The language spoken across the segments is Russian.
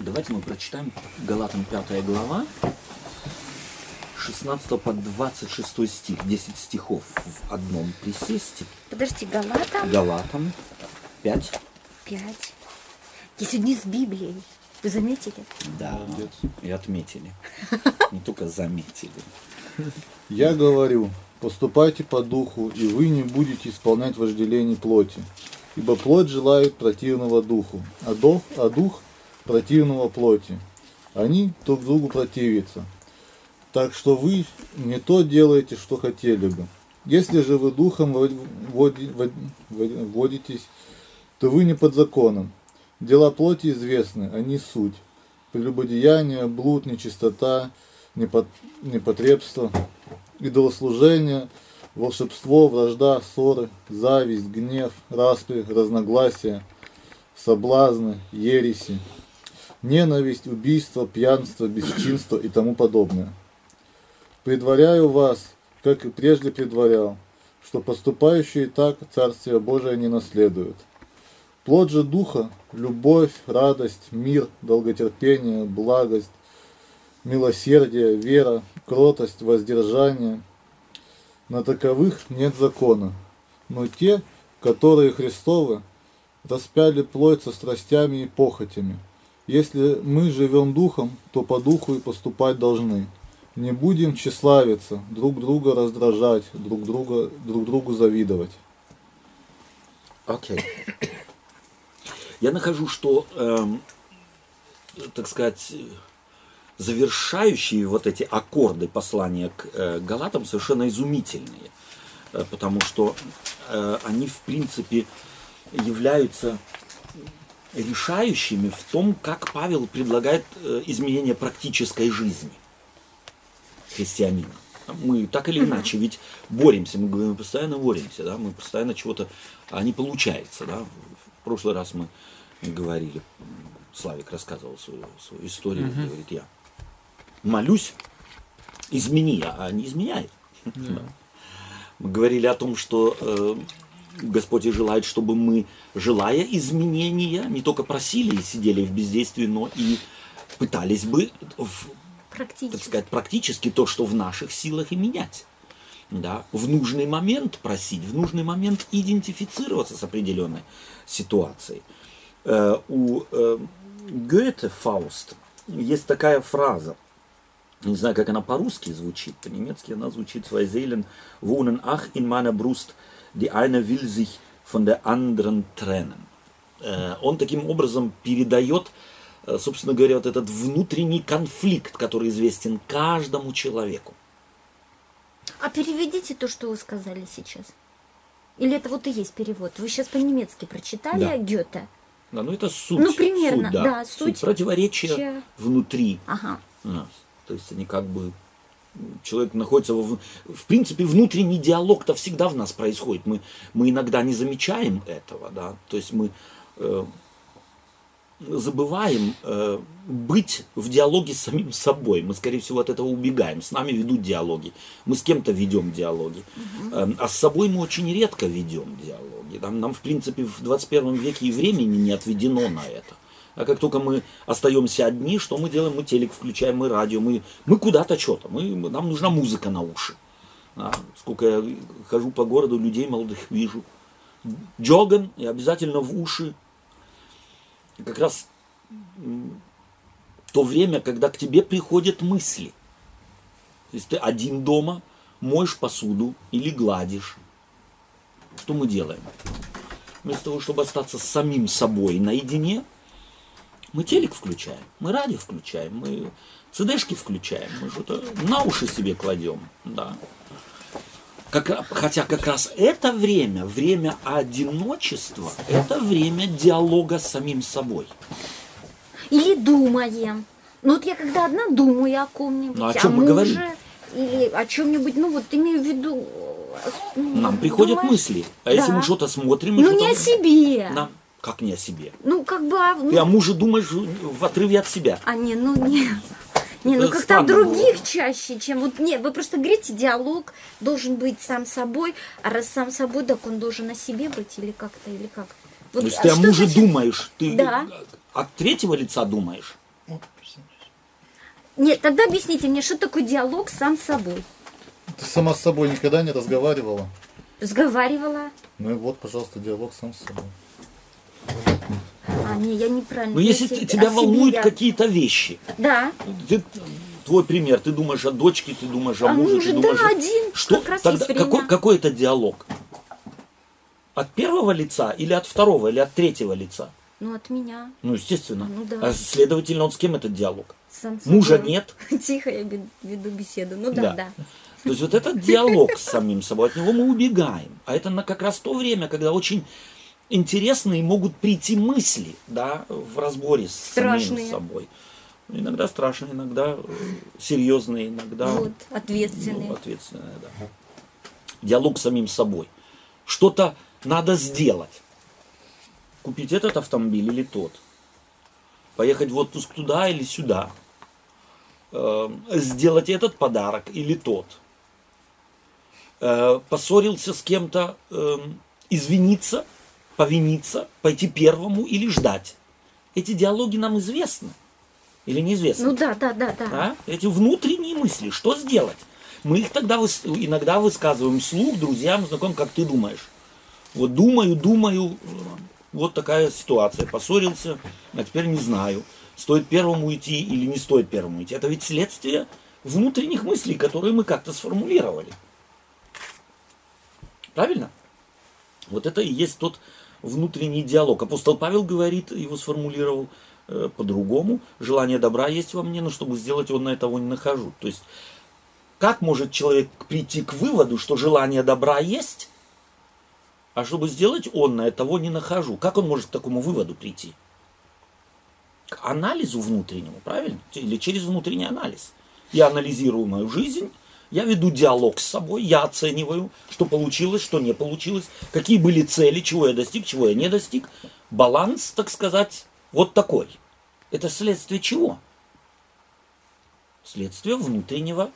Давайте мы прочитаем Галатам 5 глава, 16 по 26 стих, 10 стихов в одном присесте. Подожди, Галатам Галатам 5. 5. Я сегодня с Библией. Вы заметили? Да, и отметили. Не только заметили. Я говорю, поступайте по духу, и вы не будете исполнять вожделений плоти. Ибо плоть желает противного духу, а дух, а дух противного плоти. Они друг другу противятся. Так что вы не то делаете, что хотели бы. Если же вы духом води- води- води- водитесь, то вы не под законом. Дела плоти известны, они суть. Прелюбодеяние, блуд, нечистота, непот- непотребство, идолослужение, волшебство, вражда, ссоры, зависть, гнев, распри, разногласия, соблазны, ереси, ненависть, убийство, пьянство, бесчинство и тому подобное. Предваряю вас, как и прежде предварял, что поступающие так Царствие Божие не наследуют. Плод же Духа – любовь, радость, мир, долготерпение, благость, милосердие, вера, кротость, воздержание. На таковых нет закона. Но те, которые Христовы, распяли плоть со страстями и похотями. Если мы живем духом, то по духу и поступать должны. Не будем тщеславиться, друг друга раздражать, друг, друга, друг другу завидовать. Окей. Я нахожу, что, эм, так сказать, завершающие вот эти аккорды послания к э, Галатам совершенно изумительные, Э, потому что э, они, в принципе, являются решающими в том, как Павел предлагает э, изменение практической жизни христианина. Мы так или иначе ведь боремся, мы говорим, постоянно боремся, да, мы постоянно чего-то, а не получается, да. В прошлый раз мы говорили, Славик рассказывал свою, свою историю, говорит, я молюсь, измени, а не изменяет. Да. Мы говорили о том, что э, Господь и желает, чтобы мы, желая изменения, не только просили и сидели в бездействии, но и пытались бы в так сказать, практически то, что в наших силах и менять. Да? В нужный момент просить, в нужный момент идентифицироваться с определенной ситуацией. Э, у э, Гёте Фауст есть такая фраза, не знаю, как она по-русски звучит, по-немецки она звучит «Zwei wohnen ach in meiner Brust, die eine will sich von der anderen trennen». Э, Он таким образом передает, э, собственно говоря, вот этот внутренний конфликт, который известен каждому человеку. А переведите то, что вы сказали сейчас. Или это вот и есть перевод? Вы сейчас по-немецки прочитали Да. Гёте? Да, ну это суть. Ну, примерно, суть, да. да, суть. суть. Противоречия Че- внутри Ага. нас. То есть они как бы человек находится в, в принципе внутренний диалог-то всегда в нас происходит. Мы мы иногда не замечаем этого, да. То есть мы э, забываем э, быть в диалоге с самим собой. Мы, скорее всего, от этого убегаем. С нами ведут диалоги. Мы с кем-то ведем диалоги. Э, а с собой мы очень редко ведем диалоги. Нам, нам, в принципе, в 21 веке и времени не отведено на это. А как только мы остаемся одни, что мы делаем? Мы телек включаем, мы радио, мы, мы куда-то что-то. Мы, нам нужна музыка на уши. Да, Сколько я хожу по городу, людей молодых вижу. Джоган и обязательно в уши. Как раз то время, когда к тебе приходят мысли. То есть ты один дома, моешь посуду или гладишь. Что мы делаем? Вместо того, чтобы остаться с самим собой наедине, мы телек включаем, мы радио включаем, мы цдшки включаем, мы что-то на уши себе кладем. Да. Как, хотя как раз это время, время одиночества, это время диалога с самим собой. Или думаем. Ну вот я когда одна думаю о ком-нибудь, Ну, о чем мы муже, говорим? Или о чем-нибудь, ну вот имею в виду... э, ну, Нам приходят думаешь- мысли. А если Да. мы что-то смотрим, Ну что-то- не о себе. Нам, как не о себе? Ну как бы... а, ну, Ты о муже думаешь в отрыве от себя. А не, ну не. Не, ну как-то о других было. чаще, чем вот нет, вы просто говорите, диалог должен быть сам собой, а раз сам собой, так он должен о себе быть или как-то, или как? Вот, То есть а ты о муже значит- думаешь, ты Да. от третьего лица думаешь. Нет, тогда объясните мне, что такое диалог сам с собой? Ты сама с собой никогда не разговаривала? Разговаривала. Ну и вот, пожалуйста, диалог сам с собой. А, не, я неправильно. Но Я если себе- тебя волнуют я- какие-то вещи, Да. ты, твой пример, ты думаешь о дочке, ты думаешь о А муже, муже, ты думаешь... да, о- один, Что как раз тогда, какой, какой это диалог? От первого лица или от второго, или от третьего лица? Ну, от меня. Ну, естественно. Ну да. А следовательно, он с кем этот диалог? Сам Мужа собой. нет. Тихо я веду беседу. Ну да, Да. да. То есть вот этот диалог с самим собой, от него мы убегаем. А это на как раз то время, когда очень интересные могут прийти мысли, да, в разборе с самим Страшные. собой. Иногда страшные, иногда э, серьезные, иногда Вот, ответственные. ну, ответственные, да. Диалог с самим собой. Что-то надо сделать. Купить этот автомобиль или тот. Поехать в отпуск туда или сюда. Э, сделать этот подарок или тот. Э, поссорился с кем-то, эм, извиниться, повиниться, пойти первому или ждать. Эти диалоги нам известны или неизвестны? Ну да, да, да, да. А? Эти внутренние мысли, что сделать? Мы их тогда выс- иногда высказываем вслух друзьям, знакомым, как ты думаешь. Вот думаю, думаю, вот такая ситуация. Поссорился, а теперь не знаю, стоит первому идти или не стоит первому идти. Это ведь следствие внутренних мыслей, которые мы как-то сформулировали. Правильно? Вот это и есть тот внутренний диалог. Апостол Павел говорит, его сформулировал э, по-другому. Желание добра есть во мне, но чтобы сделать он на этого не нахожу. То есть, как может человек прийти к выводу, что желание добра есть, а чтобы сделать он на того не нахожу? Как он может к такому выводу прийти? К анализу внутреннему, правильно? Или через внутренний анализ. Я анализирую мою жизнь, я веду диалог с собой, я оцениваю, что получилось, что не получилось, какие были цели, чего я достиг, чего я не достиг. Баланс, так сказать, вот такой. Это следствие чего? Следствие внутреннего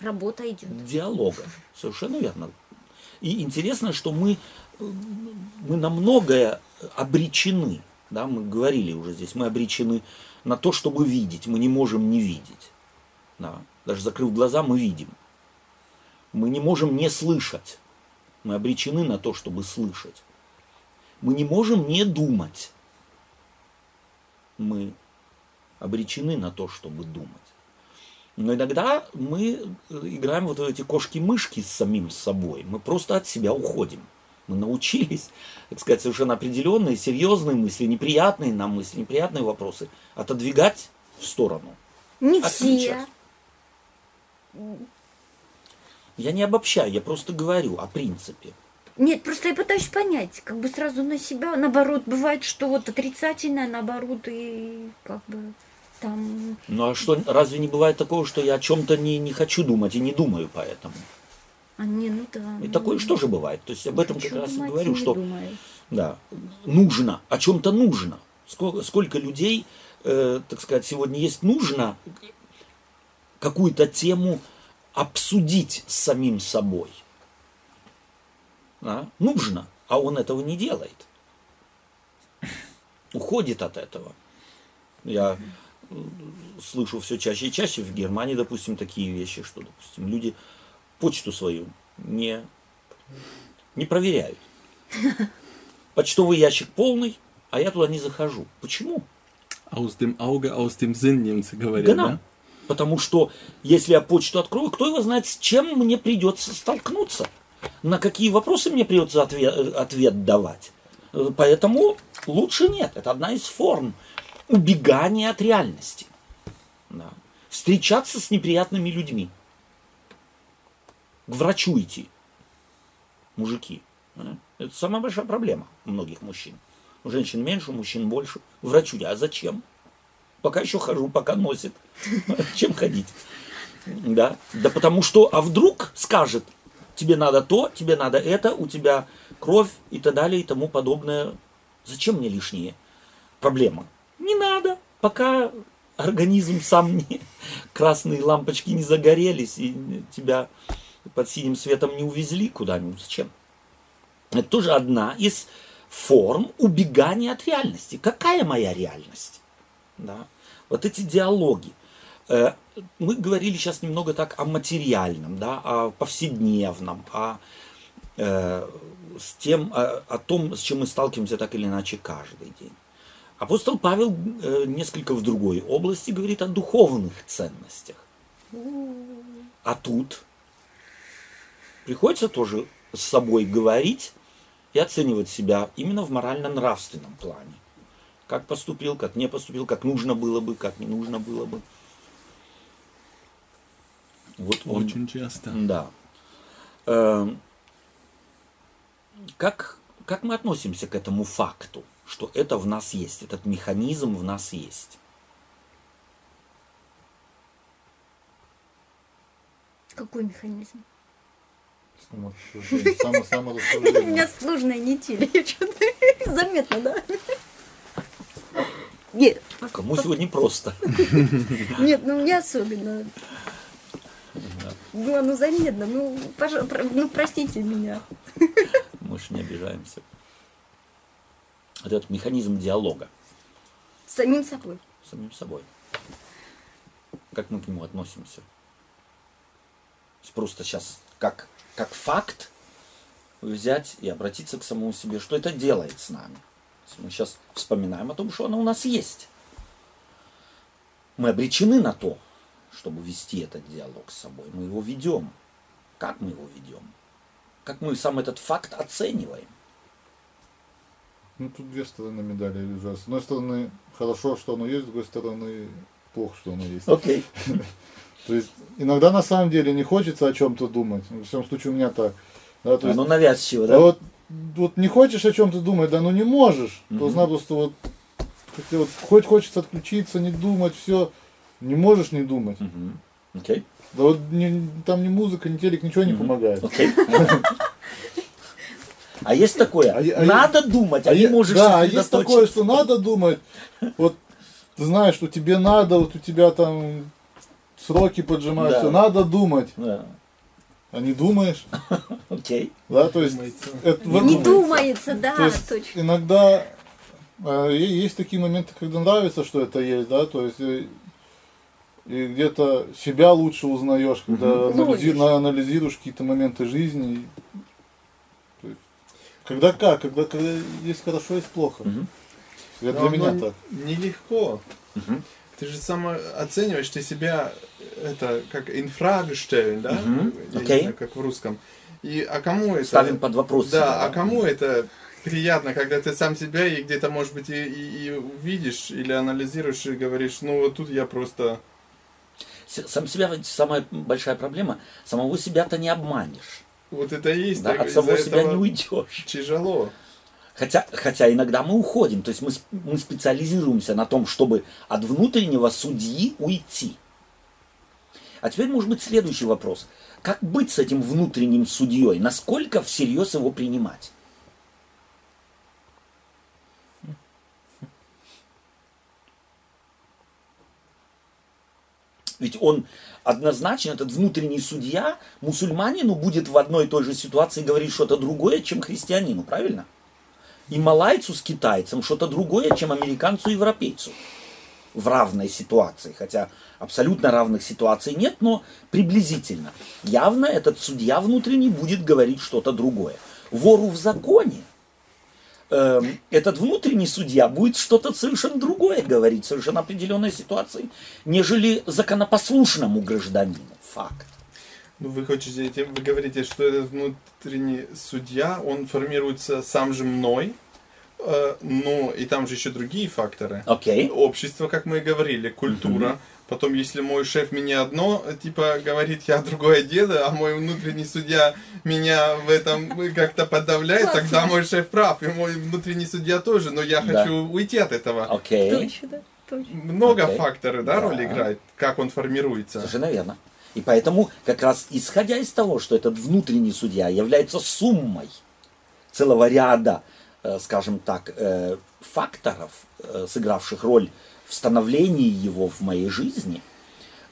Работа идет. диалога. Совершенно верно. И интересно, что мы, мы на многое обречены. Да, мы говорили уже здесь, мы обречены на то, чтобы видеть. Мы не можем не видеть. Да. Даже закрыв глаза, мы видим. Мы не можем не слышать. Мы обречены на то, чтобы слышать. Мы не можем не думать. Мы обречены на то, чтобы думать. Но иногда мы э, играем вот в эти кошки-мышки с самим собой. Мы просто от себя уходим. Мы научились, так сказать, совершенно определенные, серьезные мысли, неприятные нам мысли, неприятные вопросы отодвигать в сторону. Не Отключать. все. Я не обобщаю, я просто говорю о принципе. Нет, просто я пытаюсь понять, как бы сразу на себя, наоборот, бывает, что вот отрицательное, наоборот, и как бы там... Ну а что, разве не бывает такого, что я о чем-то не, не хочу думать и не думаю поэтому? А не, ну да. И ну, такое что же бывает? То есть об этом как раз и говорю, не что думаю. Да, нужно, о чем-то нужно. Сколько, сколько людей, э, так сказать, сегодня есть нужно какую-то тему обсудить с самим собой. А? Нужно, а он этого не делает. Уходит от этого. Я слышу все чаще и чаще в Германии, допустим, такие вещи, что, допустим, люди почту свою не, не проверяют. Почтовый ящик полный, а я туда не захожу. Почему? Aus dem Auge, aus dem Sinn, немцы говорят, Genau. да? Потому что если я почту открою, кто его знает, с чем мне придется столкнуться? На какие вопросы мне придется ответ, ответ давать? Поэтому лучше нет. Это одна из форм убегания от реальности. Да. Встречаться с неприятными людьми. К врачу идти. Мужики. Это самая большая проблема у многих мужчин. У женщин меньше, у мужчин больше. Врачу. А зачем? Пока еще хожу, пока носит. Чем ходить? Да. Да потому что, а вдруг скажет, тебе надо то, тебе надо это, у тебя кровь и так далее и тому подобное. Зачем мне лишние проблемы? Не надо, пока организм сам не, красные лампочки не загорелись и тебя под синим светом не увезли куда-нибудь. Зачем? Это тоже одна из форм убегания от реальности. Какая моя реальность? Да. Вот эти диалоги. Э, Мы говорили сейчас немного так о материальном, да, о повседневном, о, э, с тем, о, о том, с чем мы сталкиваемся так или иначе каждый день. Апостол Павел э, несколько в другой области говорит о духовных ценностях. А тут приходится тоже с собой говорить и оценивать себя именно в морально-нравственном плане. Как поступил, как не поступил, как нужно было бы, как не нужно было бы. Вот он, Очень часто. да. Эм, Как, как мы относимся к этому факту, что это в нас есть, этот механизм в нас есть? Какой механизм? Саморассуждение, само- У меня сложная неделя. Я что-то заметно, да? Нет, Кому сегодня просто? нет, ну не особенно. Ну, ну заметно, ну, пожа- про- ну простите меня. Мы же не обижаемся. Вот этот механизм диалога С самим собой. с самим собой. Как мы к нему относимся? Просто сейчас как, как факт взять и обратиться к самому себе, что это делает с нами. Мы сейчас вспоминаем о том, что оно у нас есть. Мы обречены на то, чтобы вести этот диалог с собой. Мы его ведем. Как мы его ведем? Как мы сам этот факт оцениваем? Ну, тут две стороны медали лежат. С одной стороны, хорошо, что оно есть, с другой стороны, плохо, что оно есть. Окей. То есть, иногда на самом деле не хочется о чем-то думать. В всем случае у меня так. Да, то есть, Оно навязчиво, а да? вот, вот не хочешь о чем-то думать, да, ну не можешь. Мгм. Просто-напросто вот, как-то вот хоть хочется отключиться, не думать, все, не можешь не думать. Мгм. Окей. Да вот не- там ни музыка, ни телек, ничего не Мгм. помогает. Окей. А есть такое, А а надо думать, а, А не можешь да, а есть такое, что надо думать. Вот ты знаешь, что тебе надо, вот у тебя там сроки поджимаются, Да. надо думать, Да. А не думаешь. Окей. Да, то есть Думается. это Не этом- думается, да, То есть точно. иногда э, есть такие моменты, когда нравится, что это есть, да, то есть э, и где-то себя лучше узнаешь, когда анализи- на- анализируешь какие-то моменты жизни. Есть, когда как, когда, когда есть хорошо, есть плохо. Это для меня так. Нелегко. Мгм. Ты же самооцениваешь, ты себя это как инфраг stellen, да? Не окей. знаю, как в русском. И а кому это? Ставим под вопрос. Да, а кому это приятно, когда ты сам себя и где-то, может быть, и, и, и увидишь или анализируешь и говоришь, ну вот тут я просто... Сам себя самая большая проблема. Самого себя-то не обманешь. Вот это и есть. Да, так от самого себя этого не уйдешь. Тяжело. Хотя, хотя иногда мы уходим, то есть мы, мы специализируемся на том, чтобы от внутреннего судьи уйти. А теперь может быть следующий вопрос. Как быть с этим внутренним судьей? Насколько всерьез его принимать? Ведь он однозначно, этот внутренний судья, мусульманину будет в одной и той же ситуации говорить что-то другое, чем христианину, правильно? И малайцу с китайцем что-то другое, чем американцу и европейцу. В равной ситуации. Хотя абсолютно равных ситуаций нет, но приблизительно. Явно этот судья внутренний будет говорить что-то другое. Вору в законе эм, этот внутренний судья будет что-то совершенно другое говорить, совершенно определенной ситуации, нежели законопослушному гражданину. Факт. Ну, вы хотите, вы говорите, что этот внутренний судья, он формируется сам же мной, э, но и там же еще другие факторы. Окей. Общество, как мы и говорили, культура. Потом, если мой шеф меня одно, типа, говорит, я другое делаю, а мой внутренний судья меня в этом как-то подавляет, тогда мой шеф прав, и мой внутренний судья тоже, но я Да. хочу уйти от этого. Окей. Точно. Много Окей. факторов, да, Да. роль играет, как он формируется. Совершенно верно. И поэтому, как раз исходя из того, что этот внутренний судья является суммой целого ряда, э, скажем так, э, факторов, э, сыгравших роль в становлении его в моей жизни,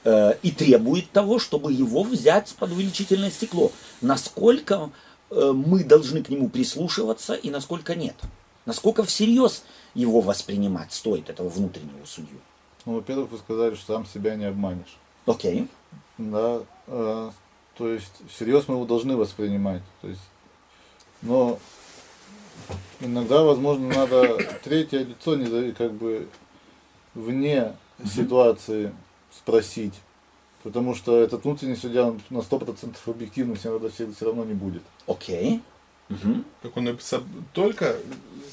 и требует того, чтобы его взять под увеличительное стекло. Насколько мы должны к нему прислушиваться и насколько нет. Насколько всерьез его воспринимать стоит, этого внутреннего судью. Ну, во-первых, вы сказали, что сам себя не обманешь. Окей. Да, э, то есть всерьез мы его должны воспринимать. То есть, но иногда, возможно, надо третье лицо не зави- как бы вне ситуации спросить. Потому что этот внутренний судья он на 100% объективным всегда все, все равно не будет. Окей. Мгм. Так он только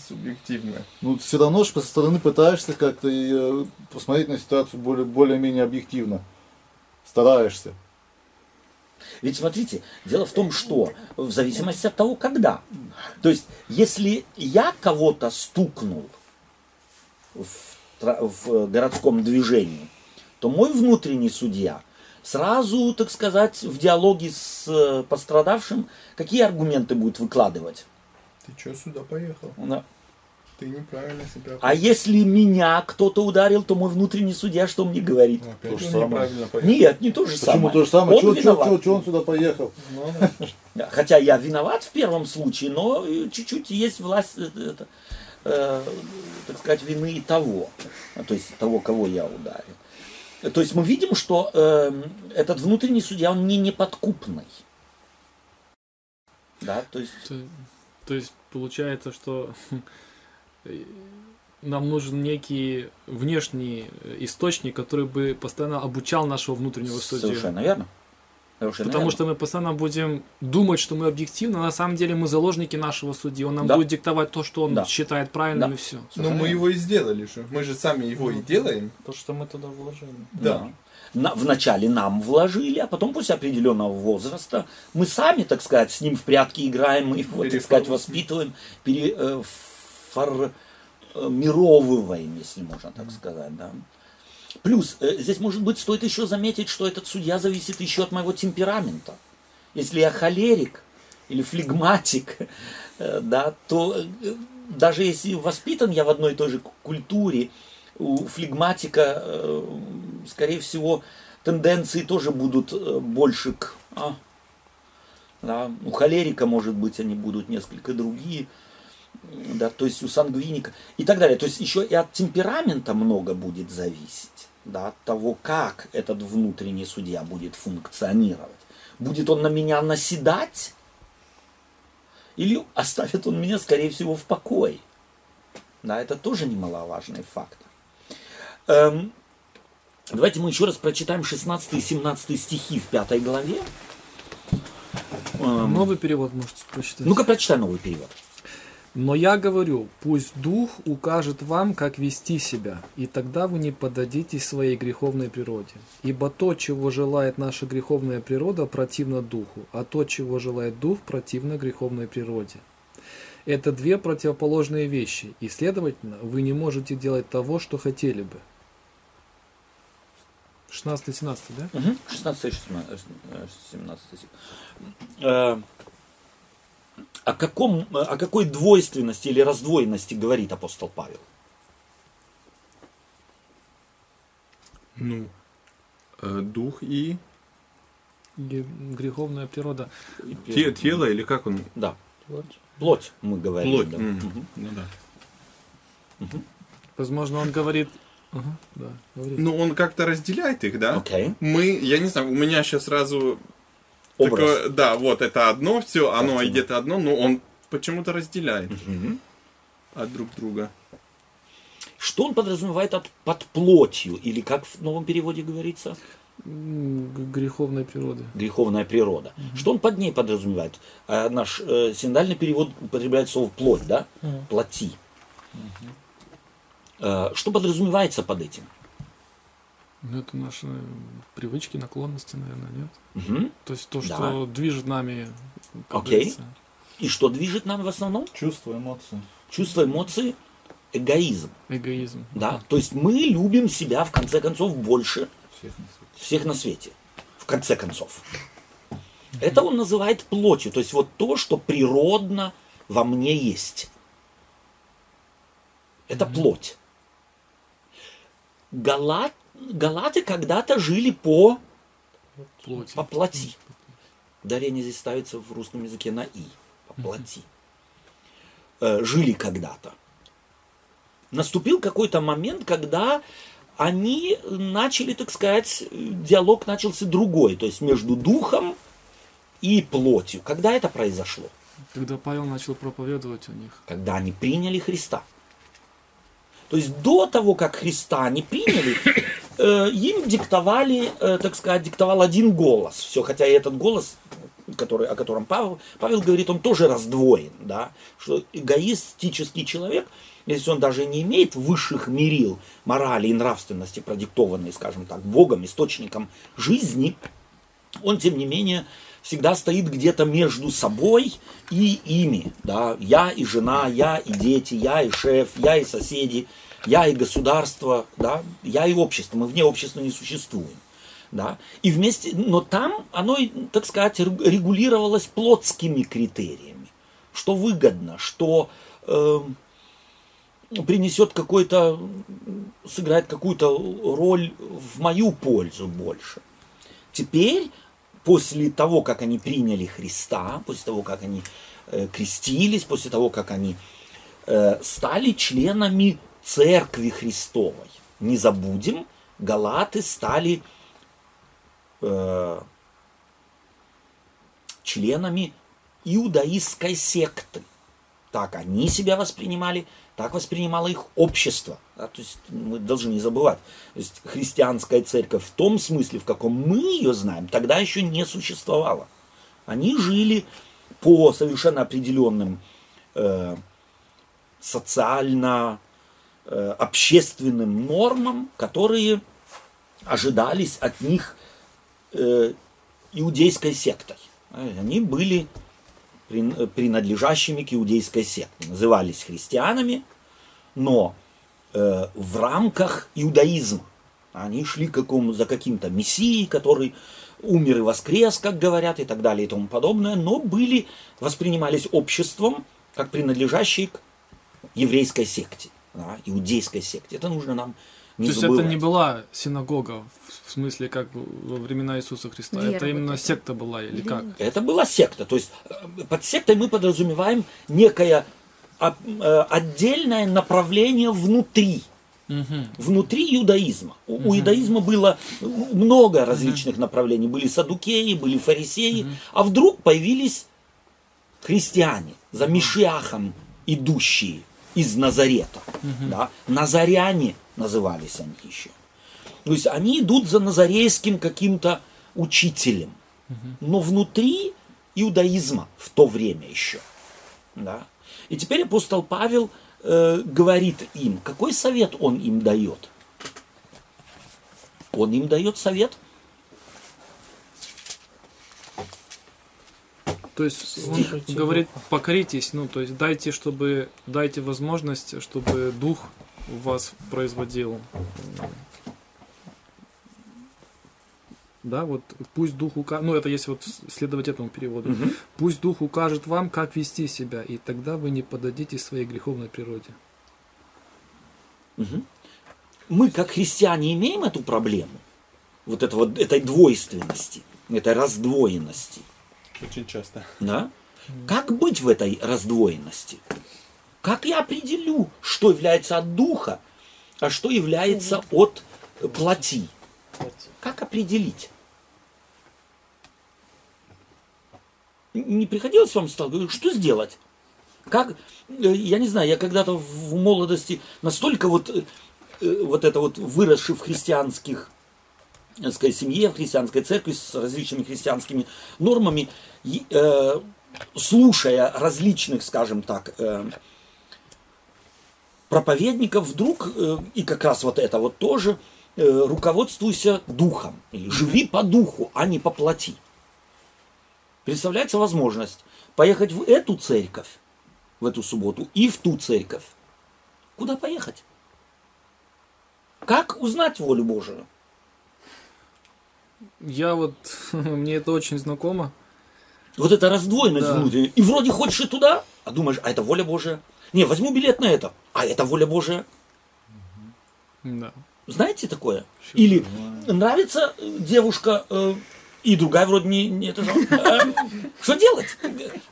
субъективно. Ну, все равно же со стороны пытаешься как-то посмотреть на ситуацию более, более-менее объективно. Стараешься. Ведь смотрите, дело в том, что в зависимости от того, когда. То есть, если я кого-то стукнул в, в городском движении, то мой внутренний судья сразу, так сказать, в диалоге с э, пострадавшим, какие аргументы будет выкладывать. Ты что сюда поехал? Да. Ты неправильно себя А если меня кто-то ударил, то мой внутренний судья что мне говорит? Ну, опять То же самое. Нет, не то же Почему самое. то же самое? Он Чего, виноват. он сюда поехал? Ну, да. Хотя я виноват в первом случае, но э, чуть-чуть есть власть, э, это, э, так сказать, вины и того, а, то есть того, кого я ударил. То есть мы видим, что э, этот внутренний судья, он не неподкупный. Да, то есть, То, то есть получается, что нам нужен некий внешний э, источник, который бы постоянно обучал нашего внутреннего судью. совершенно верно. Совершенно Потому верно. что мы постоянно будем думать, что мы объективны, а на самом деле мы заложники нашего судьи. Он нам Да. будет диктовать то, что он Да. считает правильным Да. и все. Но мы верно. его и сделали же. Мы же сами его и делаем. То, что мы туда вложили. Да. На- вначале нам вложили, а потом после определенного возраста мы сами, так сказать, с ним в прятки играем, мы его, так сказать, Переформ- воспитываем, переформировываем, если можно так сказать. Да. Плюс, э, здесь, может быть, стоит еще заметить, что этот судья зависит еще от моего темперамента. Если я холерик или флегматик, э, да, то э, даже если воспитан я в одной и той же культуре, у флегматика, э, скорее всего, тенденции тоже будут э, больше к... а, да, у холерика, может быть, они будут несколько другие, да, то есть у сангвиника и так далее. То есть еще и от темперамента много будет зависеть, да, от того, как этот внутренний судья будет функционировать. Будет он на меня наседать, или оставит он меня, скорее всего, в покое. Да, это тоже немаловажный фактор. Эм, давайте мы еще раз прочитаем 16 и 17 стихи в пятой главе. Эм, Новый перевод можете прочитать. ну-ка, прочитай новый перевод. Но я говорю, пусть Дух укажет вам, как вести себя, и тогда вы не поддадитесь своей греховной природе. Ибо то, чего желает наша греховная природа, противно Духу, а то, чего желает Дух, противно греховной природе. Это две противоположные вещи, и, следовательно, вы не можете делать того, что хотели бы. 16-17, да? Мгм. 16 17 стих. Э, О, каком, о какой двойственности или раздвоенности говорит апостол Павел? Ну, э, дух и Греховная природа. те- тело, или как он? Да. Плоть, мы говорим. Плоть. да. М, Мгм. Ну да. Возможно, он говорит... Ага, да, говорит. Ну, он как-то разделяет их, да? Окей. Мы, я не знаю, у меня сейчас сразу Образ. такое- да, вот это одно, все, оно Картина. и где-то одно, но он почему-то разделяет Мгм. от друг друга. Что он подразумевает от, под плотью? Или как в новом переводе говорится? М, г- Греховной природы. Греховная природа. Что он под ней подразумевает? А наш э, синодальный перевод употребляет слово плоть, да? Плоти. Э, что подразумевается под этим? Ну, это наши привычки, наклонности, наверное, нет? Мгм. То есть то, Да. что движет нами. Окей. говорится. И что движет нами в основном? Чувства, эмоции. Чувство, эмоции, эгоизм. Эгоизм. Да? То есть мы любим себя, в конце концов, больше Всех на свете. всех на свете. В конце концов. Это он называет плотью. То есть вот то, что природно во мне есть. Это плоть. Галат, галаты когда-то жили по, Плоти. по плоти. Ударение здесь ставится в русском языке на «и». По плоти. Э, жили когда-то. Наступил какой-то момент, когда они начали, так сказать, диалог начался другой, то есть между духом и плотью. Когда это произошло? Когда Павел начал проповедовать у них. Когда они приняли Христа. То есть до того, как Христа они приняли, им диктовали, э, так сказать, диктовал один голос. Все, хотя и этот голос, который, о котором Павел, Павел говорит, он тоже раздвоен, да, что эгоистический человек, если он даже не имеет высших мерил морали и нравственности, продиктованной, скажем так, Богом, источником жизни, он, тем не менее, всегда стоит где-то между собой и ими. Да? Я и жена, я и дети, я и шеф, я и соседи, я и государство, да? я и общество. Мы вне общества не существуем. Да? И вместе, но там оно, так сказать, регулировалось плотскими критериями. Что выгодно, что э, принесет какой-то, сыграет какую-то роль в мою пользу больше. Теперь после того, как они приняли Христа, после того, как они э, крестились, после того, как они э, стали членами Церкви Христовой. Не забудем, галаты стали э, членами иудаистской секты. Так они себя воспринимали, так воспринимало их общество. Да, то есть мы должны не забывать. То есть христианская церковь в том смысле, в каком мы ее знаем, тогда еще не существовала. Они жили по совершенно определенным э, социально общественным нормам, которые ожидались от них э, иудейской сектой. Они были принадлежащими к иудейской секте. Назывались христианами, но э, в рамках иудаизма. Они шли какому, за каким-то мессией, который умер и воскрес, как говорят, и так далее и тому подобное, но были, воспринимались обществом как принадлежащие к еврейской секте, да, иудейской секте. Это нужно нам не То есть забывать. это не была синагога, в смысле, как во времена Иисуса Христа. Вера это вот именно эта. секта была или как? Это была секта. То есть э, под сектой мы подразумеваем некое а, э, отдельное направление внутри. Мгм. Внутри иудаизма. У, у иудаизма было много различных направлений. Были садукеи, были фарисеи. А вдруг появились христиане за Мишиахом идущие из Назарета. Да? Назаряне назывались они еще. То есть они идут за назарейским каким-то учителем. Но внутри иудаизма в то время еще. Да? И теперь апостол Павел э, говорит им, какой совет он им дает? Он им дает совет То есть он говорит, покоритесь, ну, то есть дайте, чтобы, дайте возможность, чтобы дух вас производил. Да, вот пусть дух укажет, ну это если вот следовать этому переводу, пусть дух укажет вам, как вести себя, и тогда вы не подадите своей греховной природе. мы, как христиане, имеем эту проблему, вот, это вот этой двойственности, этой раздвоенности. Очень часто. Да? Как быть в этой раздвоенности? Как я определю, что является от духа, а что является от плоти? Как определить? Не приходилось вам сталкиваться? Что сделать? Как, э, я не знаю, я когда-то в молодости настолько вот, э, э, вот это вот выросший в христианских семье, в христианской церкви с различными христианскими нормами, э, слушая различных, скажем так, э, проповедников, вдруг, э, и как раз вот это вот тоже, руководствуйся духом, или живи по духу, а не по плоти. Представляется возможность поехать в эту церковь, в эту субботу, и в ту церковь. Куда поехать? Как узнать волю Божию? Я вот, мне это очень знакомо. Вот эта раздвоенность Да. внутренняя. И вроде хочешь и туда, а думаешь, а это воля Божия. Не, возьму билет на это, а это воля Божия. Да. Знаете такое? Или нравится э, девушка, э, и другая вроде не, не это же. Э, Что делать?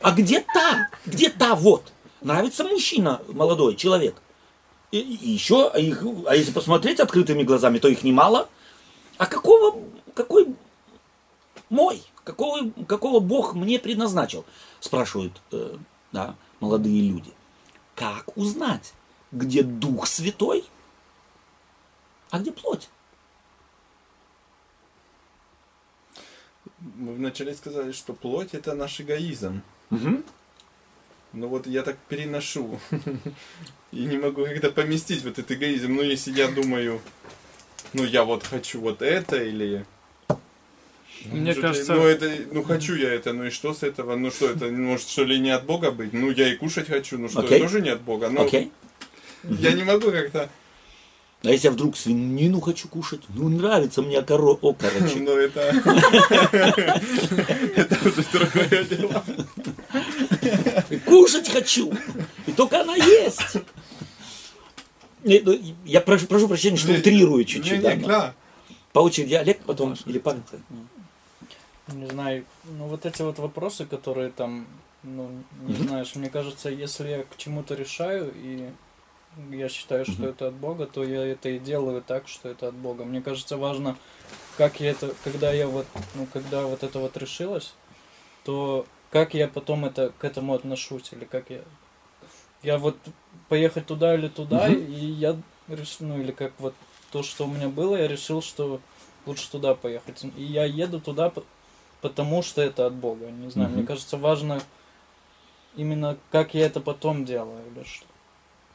А где та? Где та вот? Нравится мужчина, молодой человек. И, и еще, а, их, а если посмотреть открытыми глазами, то их немало. А какого, какой мой, какого, какого Бог мне предназначил? Спрашивают э, да, молодые люди. Как узнать, где Дух Святой, а где плоть? Мы вначале сказали, что плоть это наш эгоизм. Мгм. Ну вот я так переношу. И не могу как-то поместить вот этот эгоизм. Ну если я думаю, ну я вот хочу вот это или... Ну, Мне может, кажется- Ну, это, ну хочу я это, ну и что с этого? Ну что это, может что ли не от Бога быть? Ну я и кушать хочу, ну что, Окей. тоже не от Бога. Ну, Окей. Я не могу как-то... А если я вдруг свинину хочу кушать? Ну, нравится мне коро... О, короче. Ну это... Это уже другое дело. Кушать хочу. И только она есть. Ну, Я прошу, прошу прощения, что утрирую чуть-чуть. да, Не, не, но кlar. По очереди Олег, потом или Павел. Не знаю, ну вот эти вот вопросы, которые там, ну, не Мгм. знаешь, мне кажется, если я к чему-то решаю, и я считаю, что Мгм. это от Бога, то я это и делаю так, что это от Бога. Мне кажется, важно, как я это, когда я вот, ну, когда вот это вот решилось, то как я потом это, к этому отношусь, или как я... Я вот поехать туда или туда, Мгм. и я решил, ну, или как вот то, что у меня было, я решил, что лучше туда поехать. И я еду туда, потому что это от Бога. Не знаю, Мгм. мне кажется, важно именно как я это потом делаю, или что.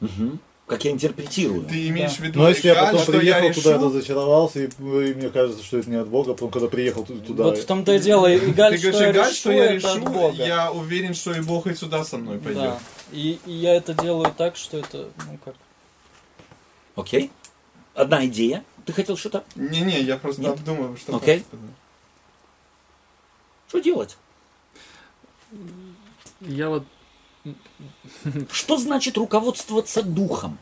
Мгм. Как я интерпретирую. Ты имеешь Да. в виду, Но если я потом что я приехал туда, решу- разочаровался, и, и мне кажется, что это не от Бога, потом когда приехал ту- туда... Вот в том-то и дело. И Галь, что говоришь, я Игаль, решу, что я это от решу, Бога. я уверен, что и Бог и сюда со мной пойдет. Да. И, и я это делаю так, что это, ну как, Окей. Одна идея. Ты хотел что-то? Не-не, я просто Нет? обдумываю, что Окей. сказать. Что делать? Я вот Что значит руководствоваться духом?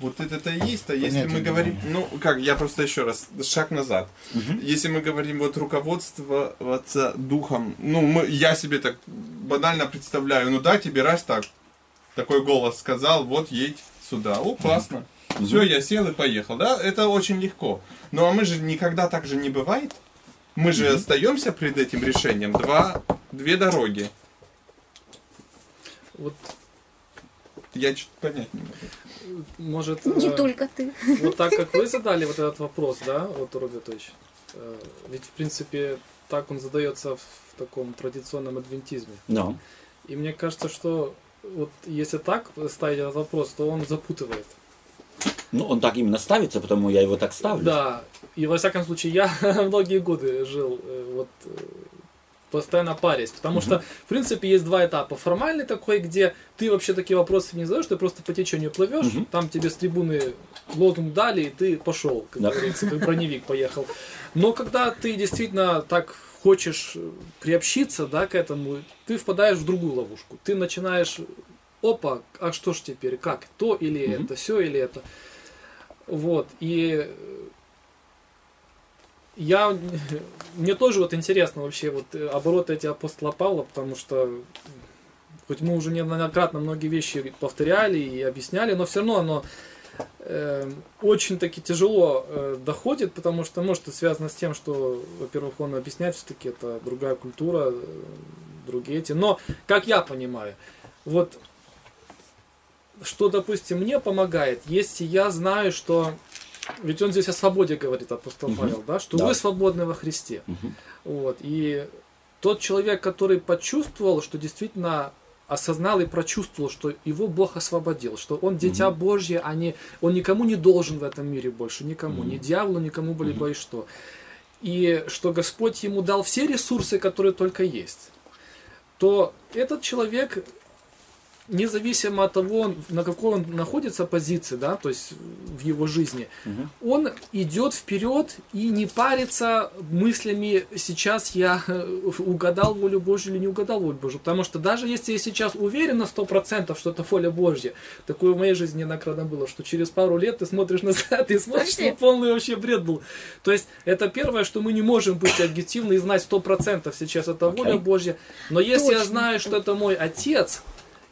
Вот это-то и есть, а если мы говорим, ну как, я просто еще раз, шаг назад. Мгм. Если мы говорим вот руководствоваться духом, ну мы, я себе так банально представляю, ну да, тебе раз так, такой голос сказал, вот едь сюда, о, классно. Все, я сел и поехал, да, это очень легко. Ну а мы же никогда так же не бывает. Мы же остаемся перед этим решением. Два, две дороги. вот Я что-то понять не могу. может Не э, только ты. вот так как вы задали вот этот вопрос, да, вот Робертович, э, ведь в принципе так он задается в таком традиционном адвентизме. Ну. И мне кажется, что вот если так ставить этот вопрос, то он запутывает. Ну, он так именно ставится, потому я его так ставлю. Да, и во всяком случае я многие годы жил э, вот э, постоянно парясь, потому что в принципе есть два этапа. Формальный такой, где ты вообще такие вопросы не задаешь, ты просто по течению плывешь, Мгм. там тебе с трибуны лозунг дали, и ты пошел, как Да. говорится, как броневик поехал. Но когда ты действительно так хочешь э, приобщиться, да, к этому, ты впадаешь в другую ловушку. Ты начинаешь, опа, а что ж теперь, как, то или Мгм. это, все или это. Вот, и э, я, мне тоже вот интересно вообще вот э, обороты эти апостола Павла, потому что хоть мы уже неоднократно многие вещи повторяли и объясняли, но все равно оно э, очень таки тяжело э, доходит, потому что, может, это связано с тем, что, во-первых, он объясняет все-таки это другая культура, э, другие эти. Но, как я понимаю, вот что, допустим, мне помогает, если я знаю, что ведь он здесь о свободе говорит, апостол Мгм. Павел, да, что Да. вы свободны во Христе. Мгм. Вот. И тот человек, который почувствовал, что действительно осознал и прочувствовал, что его Бог освободил, что он дитя Мгм. Божье, а не, он никому не должен в этом мире больше, никому, Мгм. ни дьяволу, никому Мгм. либо и что. И что Господь ему дал все ресурсы, которые только есть, то этот человек, независимо от того, на какой он находится позиции, да, то есть в его жизни, Мгм. он идет вперед и не парится мыслями, сейчас я угадал волю Божью или не угадал волю Божью. Потому что даже если я сейчас уверен на 100%, что это воля Божья, такое в моей жизни неоднократно было, что через пару лет ты смотришь назад и смотришь, что полный вообще бред был. То есть это первое, что мы не можем быть объективны и знать 100% сейчас это воля Окей. Божья. Но если я Точно. знаю, что это мой отец,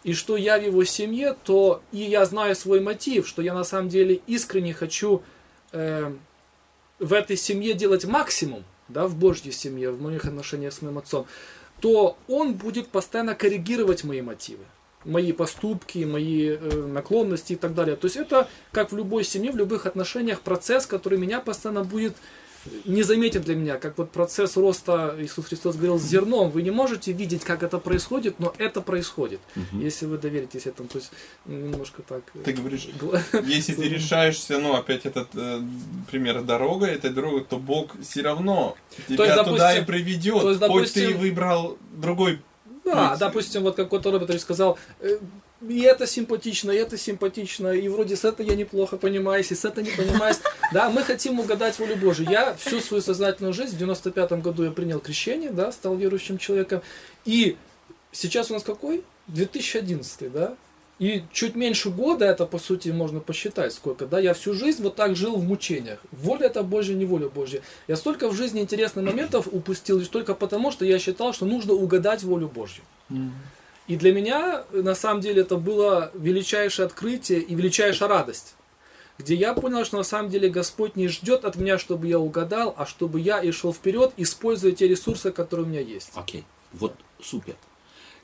и что я в его семье, то и я знаю свой мотив, что я на самом деле искренне хочу э, в этой семье делать максимум, да, в Божьей семье, в моих отношениях с моим отцом, то он будет постоянно коррегировать мои мотивы мои поступки, мои э, наклонности и так далее. То есть это, как в любой семье, в любых отношениях, процесс, который меня постоянно будет незаметен для меня, как вот процесс роста, Иисус Христос говорил, с зерном. Вы не можете видеть, как это происходит, но это происходит, Мгм. если вы доверитесь этому. То есть немножко так... э, Ты говоришь, Если ты решаешься, ну, опять этот э, пример дорога, этой дорогой, то Бог все равно тебя есть, туда и допустим, приведет. то есть, Хоть ты допустим, выбрал другой Да, путь. допустим, вот как вот Робертович сказал, э, и это симпатично, и это симпатично, и вроде с этой я неплохо понимаюсь, и с этой не понимаюсь. Да, мы хотим угадать волю Божию. Я всю свою сознательную жизнь, в 95-м году я принял крещение, да, стал верующим человеком. И сейчас у нас какой? 2011, да? И чуть меньше года, это по сути можно посчитать сколько, да, я всю жизнь вот так жил в мучениях. Воля это Божья, не воля Божья. Я столько в жизни интересных моментов упустил лишь только потому, что я считал, что нужно угадать волю Божью. И для меня, на самом деле, это было величайшее открытие и величайшая радость. Где я понял, что на самом деле Господь не ждет от меня, чтобы я угадал, а чтобы я и шел вперед, используя те ресурсы, которые у меня есть. Окей, вот супер.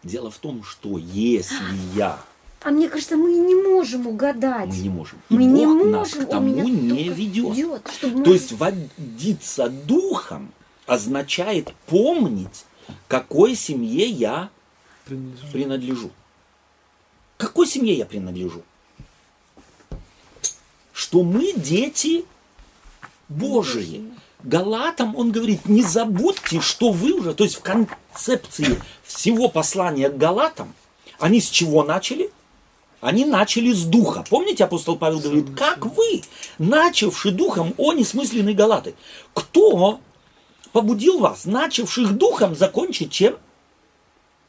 Дело в том, что если я, А мне кажется, мы не можем угадать. мы не можем, и Мы не Бог можем, нас к тому не ведет. ведет, чтобы мы- То есть водиться духом означает помнить, какой семье я принадлежу. Какой семье я принадлежу? Что мы дети Божии. Галатам он говорит, не забудьте, что вы уже, то есть в концепции всего послания к Галатам, они с чего начали? Они начали с духа. Помните, апостол Павел говорит, как вы, начавши духом, о несмысленные Галаты, кто побудил вас, начавших духом, закончить чем?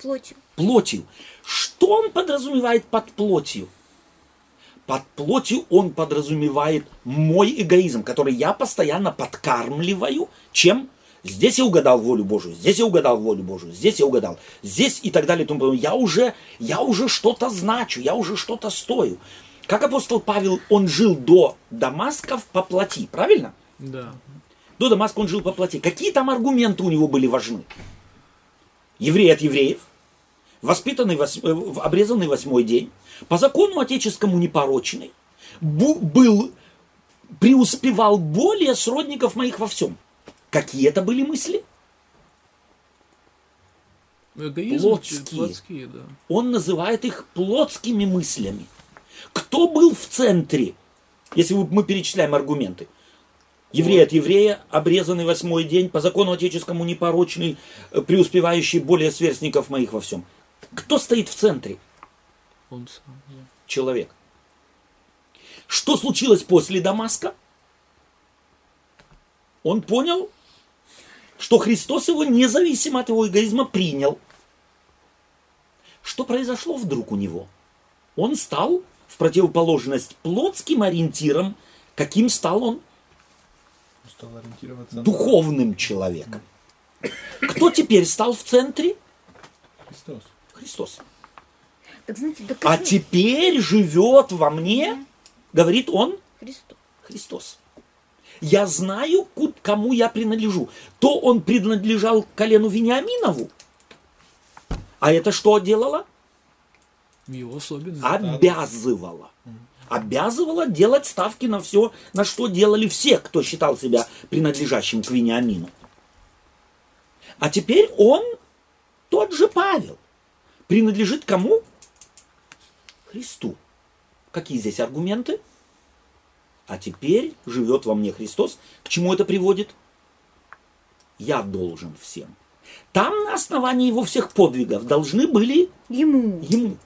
Плотью. плотью. Что он подразумевает под плотью? Под плотью он подразумевает мой эгоизм, который я постоянно подкармливаю. Чем? Здесь я угадал волю Божию, здесь я угадал волю Божию, здесь я угадал, здесь и так далее. И тому подобное. Я уже, я уже что-то значу, я уже что-то стою. Как апостол Павел, он жил до Дамаска по плоти, правильно? Да. До Дамаска он жил по плоти. Какие там аргументы у него были важны? Еврей от евреев, воспитанный, вос- э, обрезанный восьмой день, по закону отеческому непорочный, был, преуспевал более сродников моих во всем. Какие это были мысли? Эгоизм, Плотские. плотские, да. Он называет их плотскими мыслями. Кто был в центре, если мы перечисляем аргументы? Еврей от еврея, обрезанный восьмой день, по закону отеческому непорочный, э, преуспевающий более сверстников моих во всем. Кто стоит в центре? Он сам, да. Человек. Что случилось после Дамаска? Он понял, что Христос его независимо от его эгоизма принял. Что произошло вдруг у него? Он стал в противоположность плотским ориентирам, каким стал он Стал ориентироваться на духовным человеком. Кто теперь стал в центре? Христос. Христос. Так знаете, да А теперь живет во мне, говорит он, Христос. Христос. Я знаю, кому я принадлежу. То он принадлежал колену Вениаминову. А это что делало? Его особенность. Обязывало. Обязывало делать ставки на все, на что делали все, кто считал себя принадлежащим к Вениамину. А теперь он, тот же Павел, принадлежит кому? Христу. Какие здесь аргументы? А теперь живет во мне Христос. К чему это приводит? Я должен всем. Там на основании его всех подвигов должны были Ему. ему.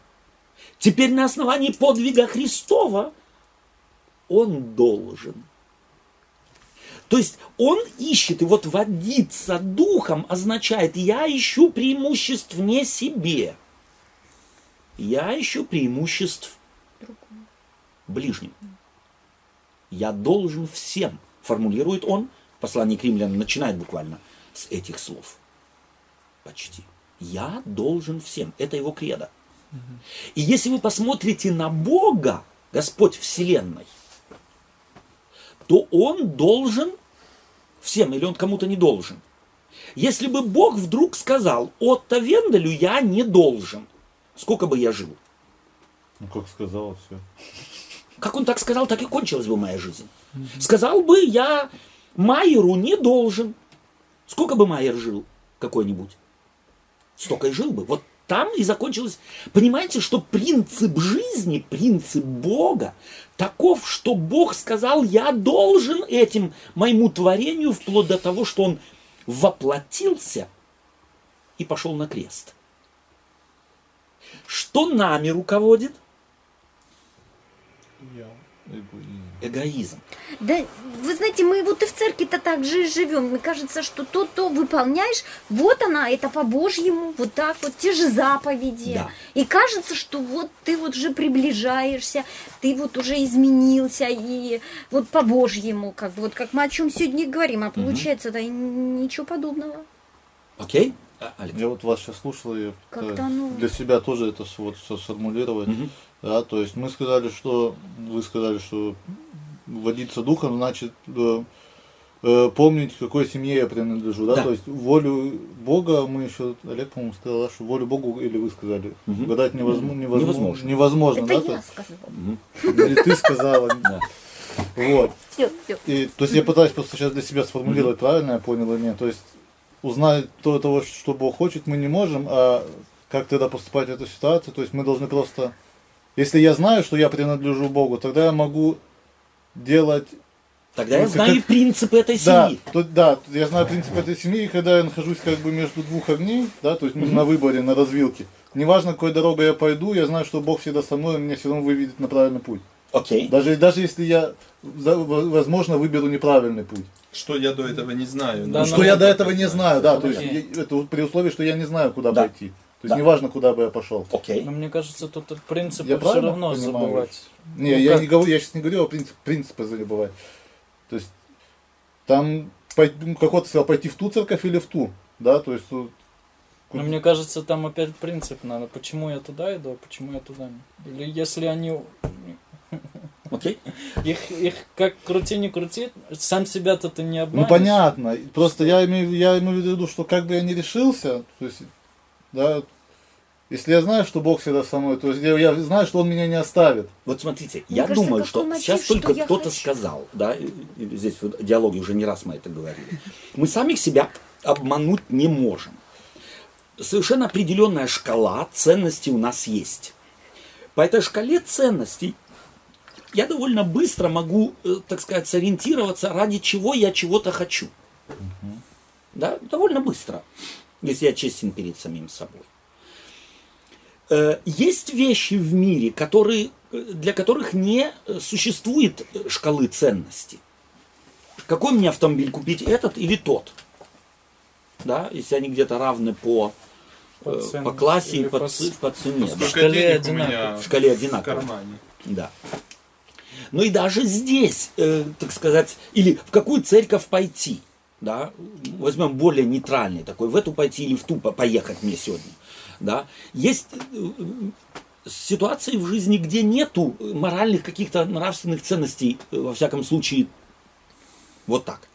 Теперь на основании подвига Христова он должен. То есть он ищет, и вот водиться духом означает, я ищу преимуществ не себе. Я ищу преимуществ ближним. Я должен всем, формулирует он, в послании к римлянам начинает буквально с этих слов. Почти. Я должен всем. Это его кредо. И если вы посмотрите на Бога, Господь Вселенной, то Он должен всем или Он кому-то не должен. Если бы Бог вдруг сказал, Отто Венделю я не должен, сколько бы я жил? Ну, как сказала, все. Как он так сказал, так и кончилась бы моя жизнь. Сказал бы я Майеру не должен. Сколько бы Майер жил какой-нибудь? Столько и жил бы. Вот там и закончилось. Понимаете, что принцип жизни, принцип Бога таков, что Бог сказал, я должен этим моему творению, вплоть до того, что он воплотился и пошел на крест. Что нами руководит? Эгоизм. Да, вы знаете, мы вот и в церкви-то так же и живем. Мне кажется, что то, то выполняешь, вот она, это по-божьему, вот так вот, те же заповеди. Да. И кажется, что вот ты вот уже приближаешься, ты вот уже изменился, и вот по-божьему, как бы, вот как мы о чем сегодня говорим, а получается, да, и ничего подобного. Окей? А, Алекс? Я вот вас сейчас слушал, и Как-то э, оно- для себя тоже это вот со- сформулировать. Мгм. Да, то есть мы сказали, что вы сказали, что водиться духом значит э, э, помнить, к какой семье я принадлежу, да? Да. то есть волю Бога, мы еще, Олег, по-моему, сказал, что волю Богу, или вы сказали, Мгм. угадать невозможно, невозможно, Невозможно. невозможно, Это да, я то сказала. Мгм. или ты сказала, Да. вот. Все, все. И, то есть я пытаюсь просто сейчас для себя сформулировать, правильно я понял или нет. То есть узнать то, того, что Бог хочет, мы не можем, а как тогда поступать в эту ситуацию? То есть мы должны просто... Если я знаю, что я принадлежу Богу, тогда я могу делать... Тогда я знаю как- принципы этой Да, семьи. то, да, я знаю принцип этой семьи, и когда я нахожусь как бы между двух огней, да, то есть на выборе, на развилке, неважно, какой дорогой я пойду, я знаю, что Бог всегда со мной, и меня все равно выведет на правильный путь. Окей. Даже, даже если я, возможно, выберу неправильный путь. Что я до этого не знаю. Да, но- Что я до этого не знаю, да, то есть это при условии, что я не знаю, куда Да. пойти. То есть Да. неважно, куда бы я пошел. Окей. Но мне кажется, тут от принципа Я все равно понимаю? забывать. Не, Ну, я как? не говорю, я сейчас не говорю о принцип, принципы забывать. То есть там ну, как вот сказал, пойти в ту церковь или в ту, да, то есть тут- Но мне кажется, там опять принцип надо. Почему я туда иду, а почему я туда не. Или если они... Окей. Их, их как крути не крути, сам себя-то ты не ну обманешь. понятно. Просто я имею, я имею в виду, что как бы я не решился, то есть, да, если я знаю, что Бог всегда со мной, то есть я, я знаю, что Он меня не оставит. Вот смотрите, Мне я кажется, думаю, что мотив, сейчас что только кто-то сказал, да, здесь в диалоге уже не раз мы это говорили. Мы сами себя обмануть не можем. Совершенно определенная шкала ценностей у нас есть. По этой шкале ценностей я довольно быстро могу, э, так сказать, сориентироваться, ради чего я чего-то хочу. Да, довольно быстро, если я честен перед самим собой. Э, Есть вещи в мире, которые, э, для которых не существует шкалы ценностей. Какой мне автомобиль купить, этот или тот? Да, если они где-то равны по, По э, по классе и по, по ц- с- по цене. да. Сколько шкале денег у одинаково. меня В шкале в одинаково. кармане. Да. Ну и даже здесь, э, так сказать, или в какую церковь пойти, да, возьмем более нейтральный такой, в эту пойти или в ту по- поехать мне сегодня, да, есть э, ситуации в жизни, где нету моральных каких-то нравственных ценностей, э, во всяком случае, вот так.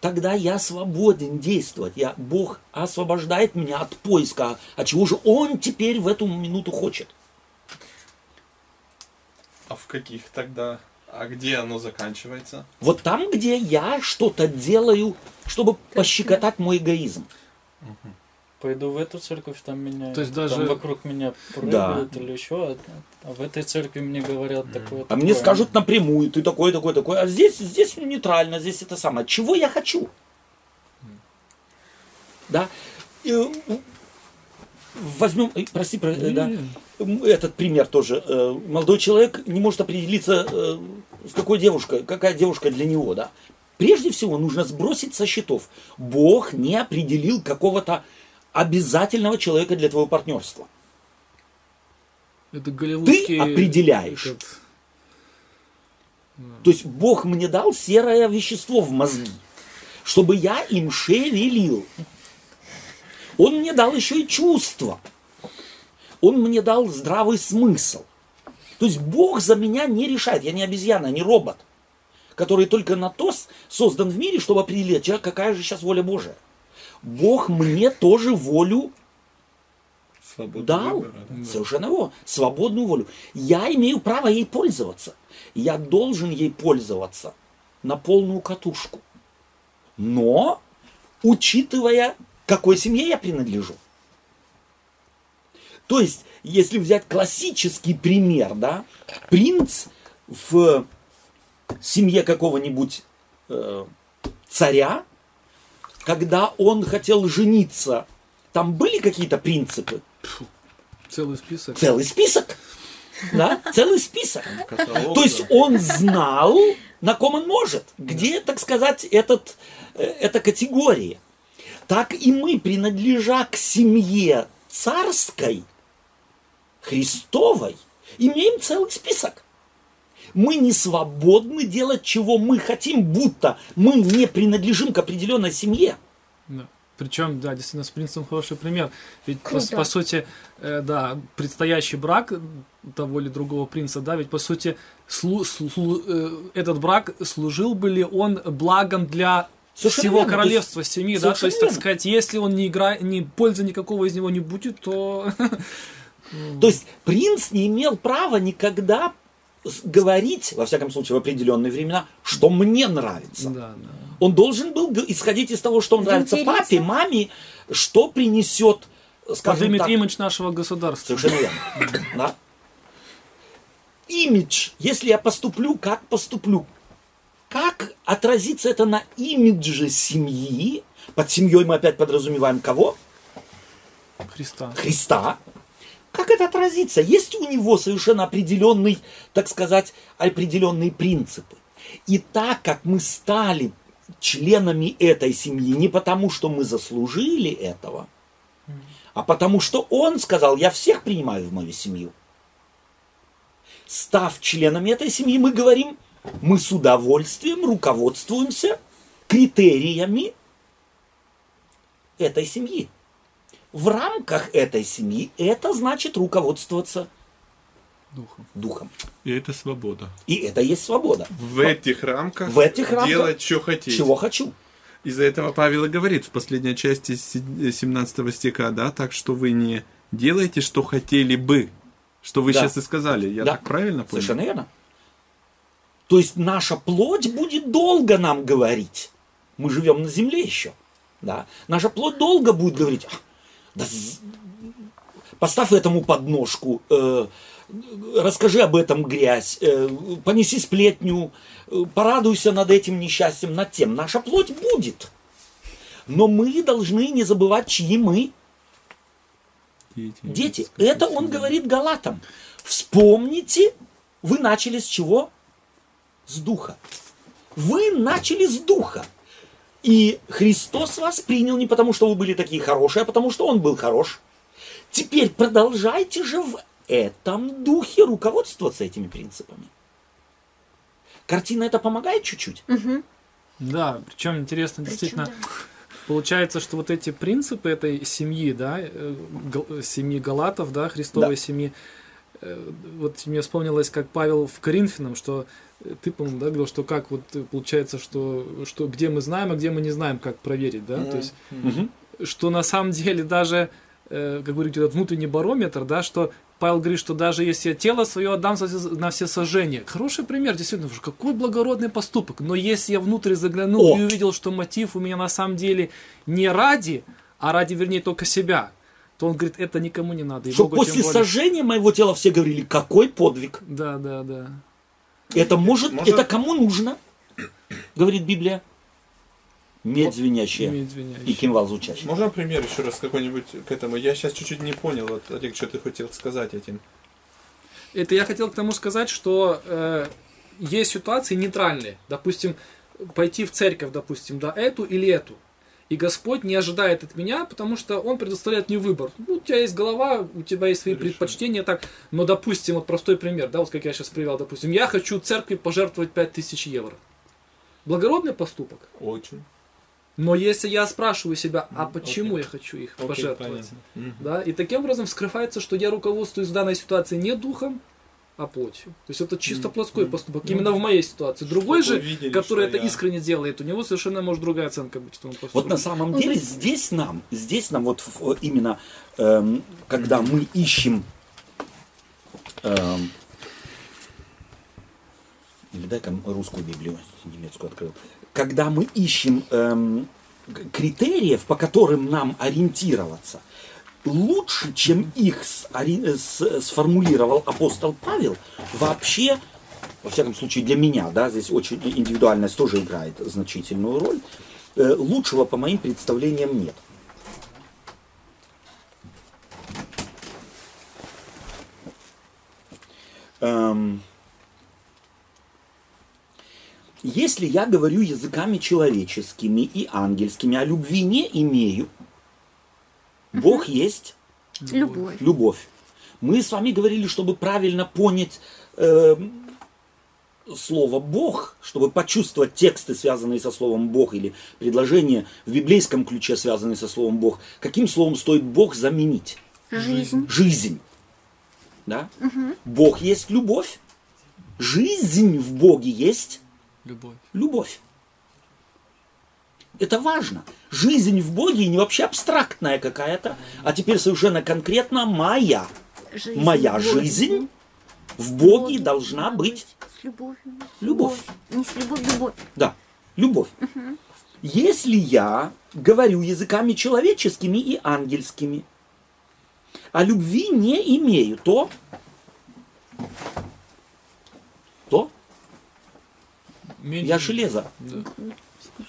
Тогда я свободен действовать. Я, Бог освобождает меня от поиска, а чего же Он теперь в эту минуту хочет. А в каких тогда? А где оно заканчивается? Вот там, где я что-то делаю, чтобы пощекотать мой эгоизм. Пойду в эту церковь, там меня То есть там даже- вокруг меня прыгают или еще, а, а в этой церкви мне говорят такое. А мне такое. скажут напрямую, ты такой, такой, такой. А здесь, здесь нейтрально, здесь это самое. Чего я хочу? Да? Возьмем, э, прости, про- э, да, этот пример тоже. Э, Молодой человек не может определиться, с какой девушкой, какая девушка для него, да. Прежде всего нужно сбросить со счетов. Бог не определил какого-то обязательного человека для твоего партнерства. Это голливудский... определяешь. этот- То есть Бог мне дал серое вещество в мозги, чтобы я им шевелил. Он мне дал еще и чувства. Он мне дал здравый смысл. То есть Бог за меня не решает. Я не обезьяна, не робот, который только на то создан в мире, чтобы определить, а какая же сейчас воля Божия. Бог мне тоже волю Свободу дал. выбора, да. Совершенно во, свободную волю. Я имею право ей пользоваться. Я должен ей пользоваться на полную катушку. Но, учитывая, какой семье я принадлежу. То есть, если взять классический пример, да, принц в семье какого-нибудь э, царя, когда он хотел жениться, там были какие-то принципы? Целый список. Целый список. Да, целый список. Каталог, То есть да. он знал, на ком он может, где, так сказать, этот, э, эта категория. Так и мы, принадлежа к семье царской, Христовой, имеем целый список. Мы не свободны делать, чего мы хотим, будто мы не принадлежим к определенной семье. Да. Причем, да, действительно, с принцем хороший пример. Ведь, по, по сути, э, да, предстоящий брак того или другого принца, да, ведь, по сути, слу- слу- э, этот брак служил бы ли он благом для Совершенно всего верно. Королевства, семьи, да, то есть, так сказать, если он не играет, ни пользы никакого из него не будет, то... То есть принц не имел права никогда говорить, во всяком случае, в определенные времена, что мне нравится. Да, да. Он должен был исходить из того, что Из нравится папе, маме, что принесет, скажем Поднимет так, имидж нашего государства. Совершенно верно. Да. Имидж, если я поступлю, как поступлю? Как отразится это на имидже семьи? Под семьей мы опять подразумеваем кого? Христа. Христа. Как это отразится? Есть у него совершенно определенный, так сказать, определенные принципы. И так как мы стали членами этой семьи не потому, что мы заслужили этого, а потому что он сказал, я всех принимаю в мою семью. Став членами этой семьи, мы говорим, мы с удовольствием руководствуемся критериями этой семьи в рамках этой семьи это значит руководствоваться Духом. духом. И это свобода. И это есть свобода. В этих рамках В этих рамках делать, что хотите. Чего хочу. Из-за этого Павел и говорит в последней части се- 17 стиха, да, так что вы не делаете, что хотели бы. Что вы Да. сейчас и сказали. Я Да. так правильно понял? Совершенно верно. То есть наша плоть будет долго нам говорить. Мы живем на земле еще. Да? Наша плоть долго будет говорить. «А, да поставь этому подножку, э, расскажи об этом грязь, э, понеси сплетню, э, порадуйся над этим несчастьем, над тем. Наша плоть будет. Но мы должны не забывать, чьи мы. Дети. Дети, это он говорит Галатам. Вспомните, вы начали с чего? С духа. Вы начали с духа. И Христос вас принял не потому, что вы были такие хорошие, а потому, что Он был хорош. Теперь продолжайте же в этом духе руководствоваться этими принципами. Картина это помогает чуть-чуть? Да, причем интересно, действительно, получается, что вот эти принципы этой семьи, да, э, семьи Галатов, да, Христовой Да. семьи, э, вот мне вспомнилось, как Павел в Коринфянам, что ты, по-моему, да, говорил, что как вот получается, что, что где мы знаем, а где мы не знаем, как проверить, да, то есть Мгм. что на самом деле даже, э, как говорите, этот внутренний барометр, да, что Павел говорит, что даже если я тело свое отдам на все сожжения. Хороший пример, действительно, какой благородный поступок. Но если я внутрь заглянул О! и увидел, что мотив у меня на самом деле не ради, а ради, вернее, только себя, то он говорит, это никому не надо. И Что Богу после сожжения моего тела все говорили, какой подвиг. Да, да, да. Это может, Можно- это кому нужно, говорит Библия. Медь звенящая Не и извиняюсь. кимвал звучащий. Можно пример еще раз какой-нибудь к этому? Я сейчас чуть-чуть не понял, вот, Олег, что ты хотел сказать этим. Это я хотел к тому сказать, что э, есть ситуации нейтральные. Допустим, пойти в церковь, допустим, да, эту или эту. И Господь не ожидает от меня, потому что Он предоставляет мне выбор. Ну, у тебя есть голова, у тебя есть свои Решение. предпочтения, так. Но, допустим, вот простой пример, да, вот как я сейчас привел, допустим, я хочу церкви пожертвовать 5000 евро. Благородный поступок. Очень. Но если я спрашиваю себя, а почему я хочу их Окей, пожертвовать, понятно. Да, и таким образом вскрывается, что я руководствуюсь в данной ситуации не духом, а плотью. То есть это чисто плотской поступок, именно в моей ситуации. Другой же, увидели, который это я- искренне делает, у него совершенно может другая оценка быть этому поступку. Вот на самом Ну, деле здесь нам, здесь нам вот именно, эм, когда мы ищем, эм, или дай-ка русскую Библию, немецкую открыл, когда мы ищем эм, критериев, по которым нам ориентироваться, лучше, чем их э, с- сформулировал апостол Павел, вообще, во всяком случае для меня, да, здесь очень индивидуальность тоже играет значительную роль, э, лучшего по моим представлениям нет. Эм, Если я говорю языками человеческими и ангельскими, а любви не имею, Бог есть Любовь. любовь. Мы с вами говорили, чтобы правильно понять э, слово Бог, чтобы почувствовать тексты, связанные со словом Бог, или предложения в библейском ключе, связанные со словом Бог, каким словом стоит Бог заменить? Жизнь. Жизнь. Да? Бог есть любовь. Жизнь в Боге есть Любовь. любовь. Это важно. Жизнь в Боге не вообще абстрактная какая-то, а теперь совершенно конкретно моя. Жизнь. Моя Любовь. жизнь в Боге должна быть С любовью. любовь. Не с любовью, любовь. Да, любовь. Если я говорю языками человеческими и ангельскими, а любви не имею, то то Меньше- я железо, Да.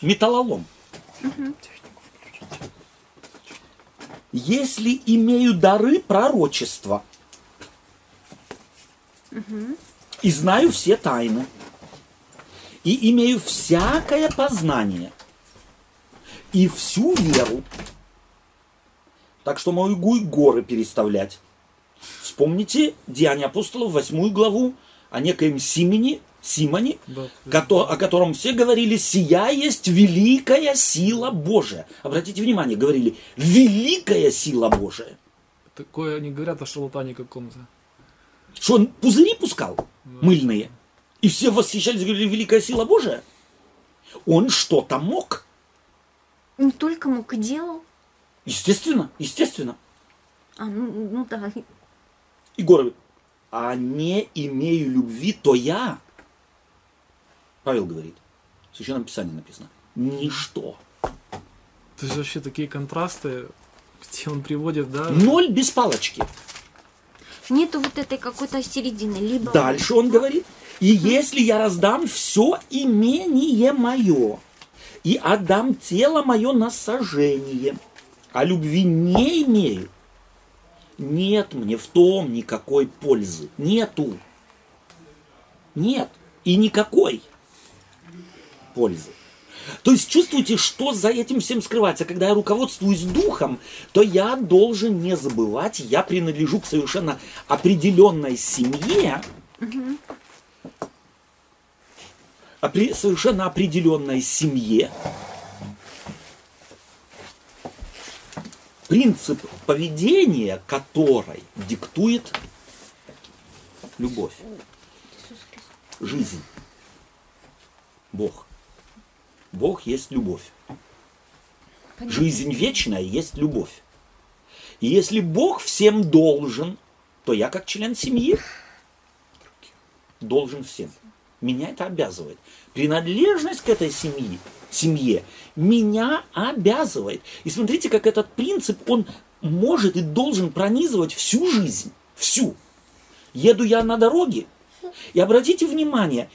металлолом. Если имею дары пророчества и знаю все тайны, и имею всякое познание, и всю веру, так что могу и горы переставлять. Вспомните Деяния апостолов, восьмую главу, о некоем Симоне, Симоне, Да. о котором все говорили, сия есть великая сила Божия. Обратите внимание, говорили, великая сила Божия. Такое они говорят о шарлатане каком-то. Что он пузыри пускал мыльные, и все восхищались, говорили, великая сила Божия. Он что-то мог. Не только мог и делал. Естественно, естественно. А, ну, ну да. Егор говорит, а не имею любви, то я, Павел говорит, в Священном Писании написано, ничто. То есть вообще такие контрасты, где он приводит, да? Ноль без палочки. Нету вот этой какой-то середины. Либо Дальше он говорит, и если я раздам все имение мое, и отдам тело мое на сожжение, а любви не имею, нет мне в том никакой пользы. Нету. Нет. И никакой пользы. То есть чувствуете, что за этим всем скрывается. Когда я руководствуюсь духом, то я должен не забывать, я принадлежу к совершенно определенной семье, опре- совершенно определенной семье, принцип поведения которой диктует любовь, жизнь, Бог. Бог есть любовь. Жизнь вечная есть любовь. И если Бог всем должен, то я как член семьи должен всем. Меня это обязывает. Принадлежность к этой семье, семье меня обязывает. И смотрите, как этот принцип, он может и должен пронизывать всю жизнь. Всю. Еду я на дороге, и обратите внимание,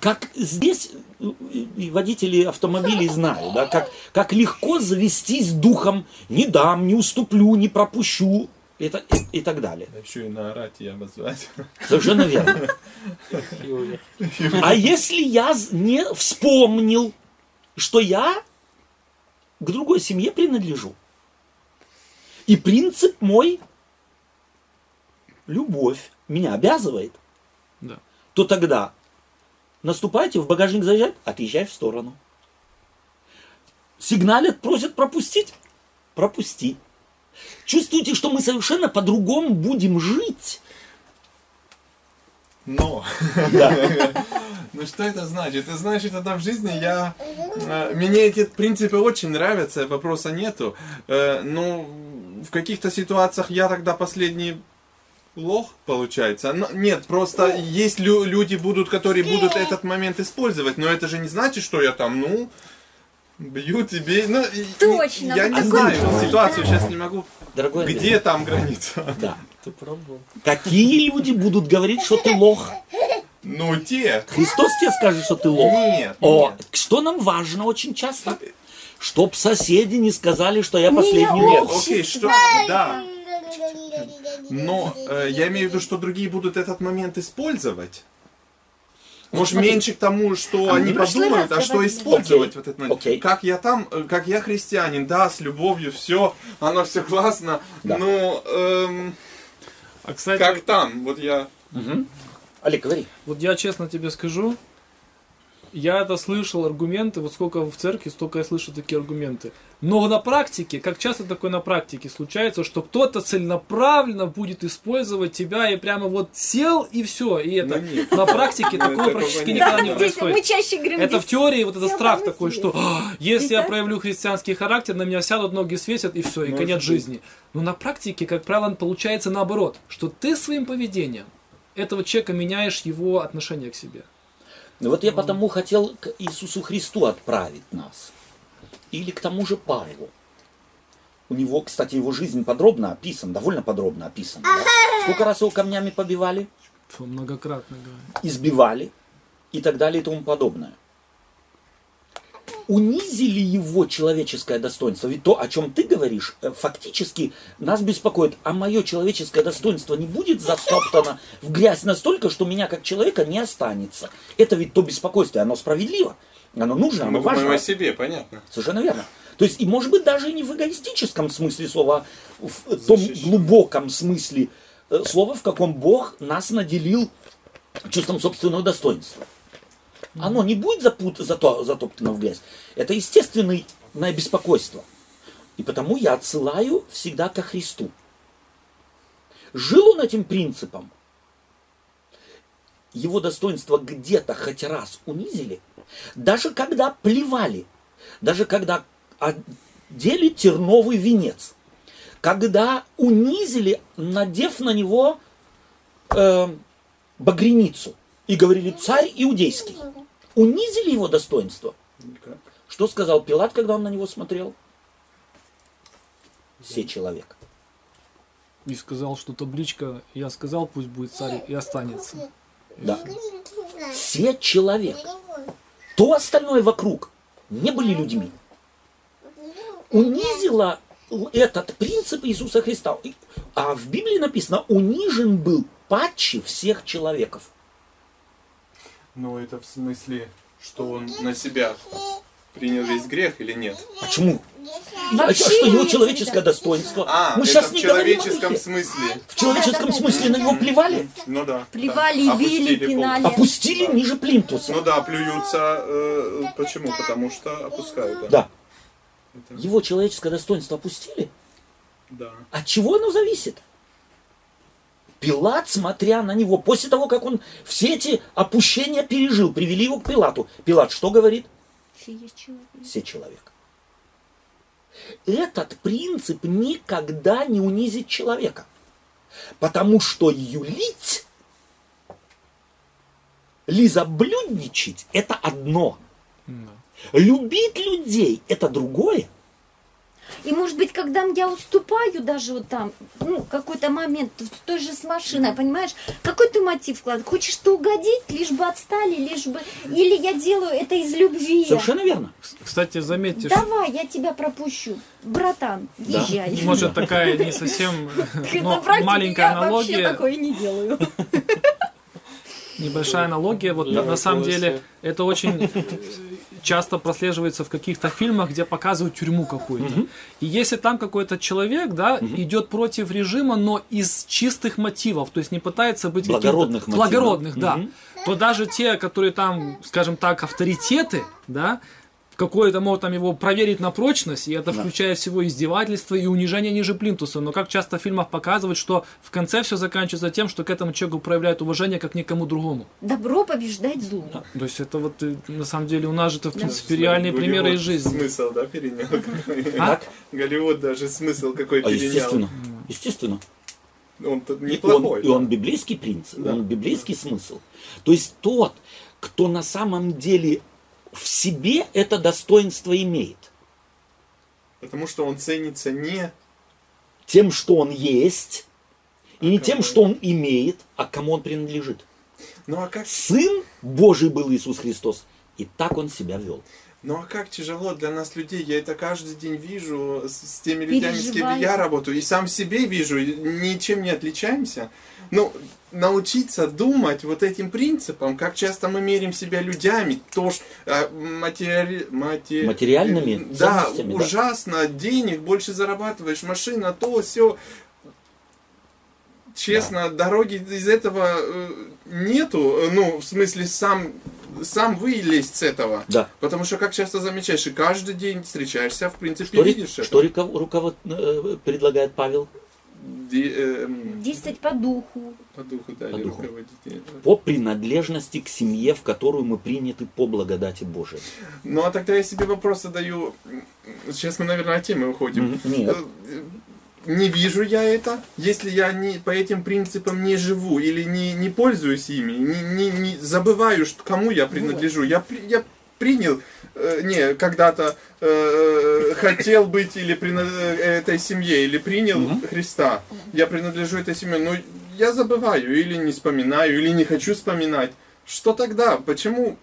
как здесь и водители автомобилей знают, да, как, как легко завестись духом, не дам, не уступлю, не пропущу и, и- и так далее. Еще и наорать и обозвать. Совершенно верно. А если я не вспомнил, что я к другой семье принадлежу, и принцип мой любовь меня обязывает, Да. то тогда наступайте, в багажник заезжать, отъезжай в сторону. Сигналят, просят пропустить? Пропусти. Чувствуете, что мы совершенно по-другому будем жить? Но. Да. Ну что это значит? Это значит, тогда в жизни я... э, Мне эти принципы очень нравятся, вопроса нету. Э, Ну, в каких-то ситуациях я тогда последний лох, получается. Но, нет, просто есть лю- люди будут, которые будут этот момент использовать, но это же не значит, что я там, ну, бью тебе. Ну, Точно, Я вот не знаю ситуацию, сейчас не могу. Дорогой Андрей, Где там граница? Да. Ты пробовал? Какие люди будут говорить, что ты лох? Ну, те. Христос тебе скажет, что ты лох. Нет, О, нет. что нам важно очень часто? Чтоб соседи не сказали, что я последний лох. Окей, что? Да. Но э, я имею в виду, что другие будут этот момент использовать. Может, смотри. меньше к тому, что А они подумают, а что использовать Окей. в этот момент. Окей. Как я там, как я христианин, да, с любовью, все, оно все классно, Да. но эм, А кстати, как там, вот я... Олег, говори. вот я честно тебе скажу, я это слышал аргументы, вот сколько в церкви, столько я слышу такие аргументы. Но на практике, как часто такое на практике случается, что кто-то целенаправленно будет использовать тебя и прямо вот сел и все. И это Ну, нет. на практике Ну, такого практически нет. никогда не происходит. мы чаще говорим, Это в теории вот этот страх такой, что «А, если я проявлю христианский характер, на меня сядут, ноги свесят и все, и конец жизни. Но на практике, как правило, получается наоборот, что ты своим поведением этого человека меняешь его отношение к себе. Ну вот я потому хотел к Иисусу Христу отправить нас. Или к тому же Павлу. У него, кстати, его жизнь подробно описана, довольно подробно описана. да? Сколько раз его камнями побивали, Фу, Многократно говорю. избивали и так далее и тому подобное. Унизили его человеческое достоинство. Ведь то, о чем ты говоришь, э, фактически нас беспокоит. А мое человеческое достоинство не будет затоптано в грязь настолько, что меня как человека не останется. Это ведь то беспокойство, оно справедливо. Оно нужно, оно Мы важно. о себе, понятно. Совершенно верно. То есть, и может быть, даже не в эгоистическом смысле слова, а в том Защищен. глубоком смысле э, слова, в каком Бог нас наделил чувством собственного достоинства. Оно не будет запут, зато, затоптано в грязь. Это естественное беспокойство. И потому я отсылаю всегда ко Христу. Жил он этим принципом, его достоинство где-то хоть раз унизили, даже когда плевали, даже когда одели терновый венец, когда унизили, надев на него э, багряницу и говорили царь иудейский, унизили его достоинство. Что сказал Пилат, когда он на него смотрел? Все человек. И сказал, что табличка «Я сказал, пусть будет царь и останется». Да. Все человек. То остальное вокруг не были людьми. Унизила этот принцип Иисуса Христа. А в Библии написано, унижен был патчи всех человеков. Ну, это в смысле, что он на себя принял весь грех или нет? Почему? А Вообще что его человеческое виду. достоинство? А, Мы это сейчас в не человеческом смысле. В человеческом смысле на него плевали? Ну да. Плевали, да. били, пинали. Опустили ниже плинтуса. Ну да, плюются. э, почему? Потому что опускают. Да. Да. Это- Его человеческое достоинство опустили. да. От чего оно зависит? Пилат, смотря на него, после того, как он все эти опущения пережил, привели его к Пилату. Пилат что говорит? Все есть человек. Все человек. Этот принцип никогда не унизит человека. Потому что юлить, лизоблюдничать – это одно. Да. Любить людей – это другое. И может быть, когда я уступаю даже вот там, ну, какой-то момент, в той же с машиной, понимаешь, какой ты мотив вкладываешь? Хочешь ты угодить, лишь бы отстали, лишь бы... Или я делаю это из любви. Совершенно верно. Кстати, заметьте, что Давай, я тебя пропущу. Братан, Да. езжай. может такая не совсем На но маленькая я вообще аналогия, такое не делаю. небольшая аналогия. Вот на самом деле это очень э, часто прослеживается в каких-то фильмах, где показывают тюрьму какую-то. И если там какой-то человек, да, идет против режима, но из чистых мотивов, то есть не пытается быть Благородных мотивов. благородных, да, Мгм. то даже те, которые там, скажем так, авторитеты, да, какое-то могут там его проверить на прочность, и это Да. включает всего издевательство и унижение ниже плинтуса. Но как часто в фильмах показывают, что в конце все заканчивается тем, что к этому человеку проявляют уважение как никому другому. Добро побеждает зло. То есть это вот э, на самом деле у нас же это в Да. принципе реальные Голливуд примеры из жизни. Смысл, да, перенял? А? Голливуд даже смысл какой А перенял. естественно, естественно. Он неплохой. он, и он библейский принцип, Да. он библейский смысл. То есть тот, кто на самом деле в себе это достоинство имеет, Потому что он ценится не... тем, что он есть, и не А тем, кому? что он имеет, а кому он принадлежит. Ну а как, Сын Божий был Иисус Христос, и так он себя вел. Ну а как тяжело для нас людей. Я это каждый день вижу с, с теми людьми, с кем я работаю. И сам себе вижу, ничем не отличаемся. Ну, научиться думать вот этим принципом, как часто мы мерим себя людьми, тоже э, матери... мате- Материальными Да, ценностями, да. ужасно, денег больше зарабатываешь, машина, то, все. Честно, дороги из этого э, нету, э, ну, в смысле, сам, сам вылезть с этого. Да. Потому что, как часто замечаешь, и каждый день встречаешься, в принципе, Что, видишь что это. руков- руковод- э, предлагает Павел? Ди- эм, Действовать по духу. по духу, да, По или духу. руководитель. По принадлежности к семье, в которую мы приняты по благодати Божией. Ну, а тогда я себе вопрос задаю. Сейчас мы, наверное, от темы уходим. Нет. Не вижу я это, если я не, по этим принципам не живу или не, не пользуюсь ими, не, не, не забываю, что, кому я принадлежу. Я, я принял, э, не, когда-то э, хотел быть или прина- э, этой семье, или принял Мгм. Христа. Я принадлежу этой семье, но я забываю, или не вспоминаю, или не хочу вспоминать. Что тогда? Почему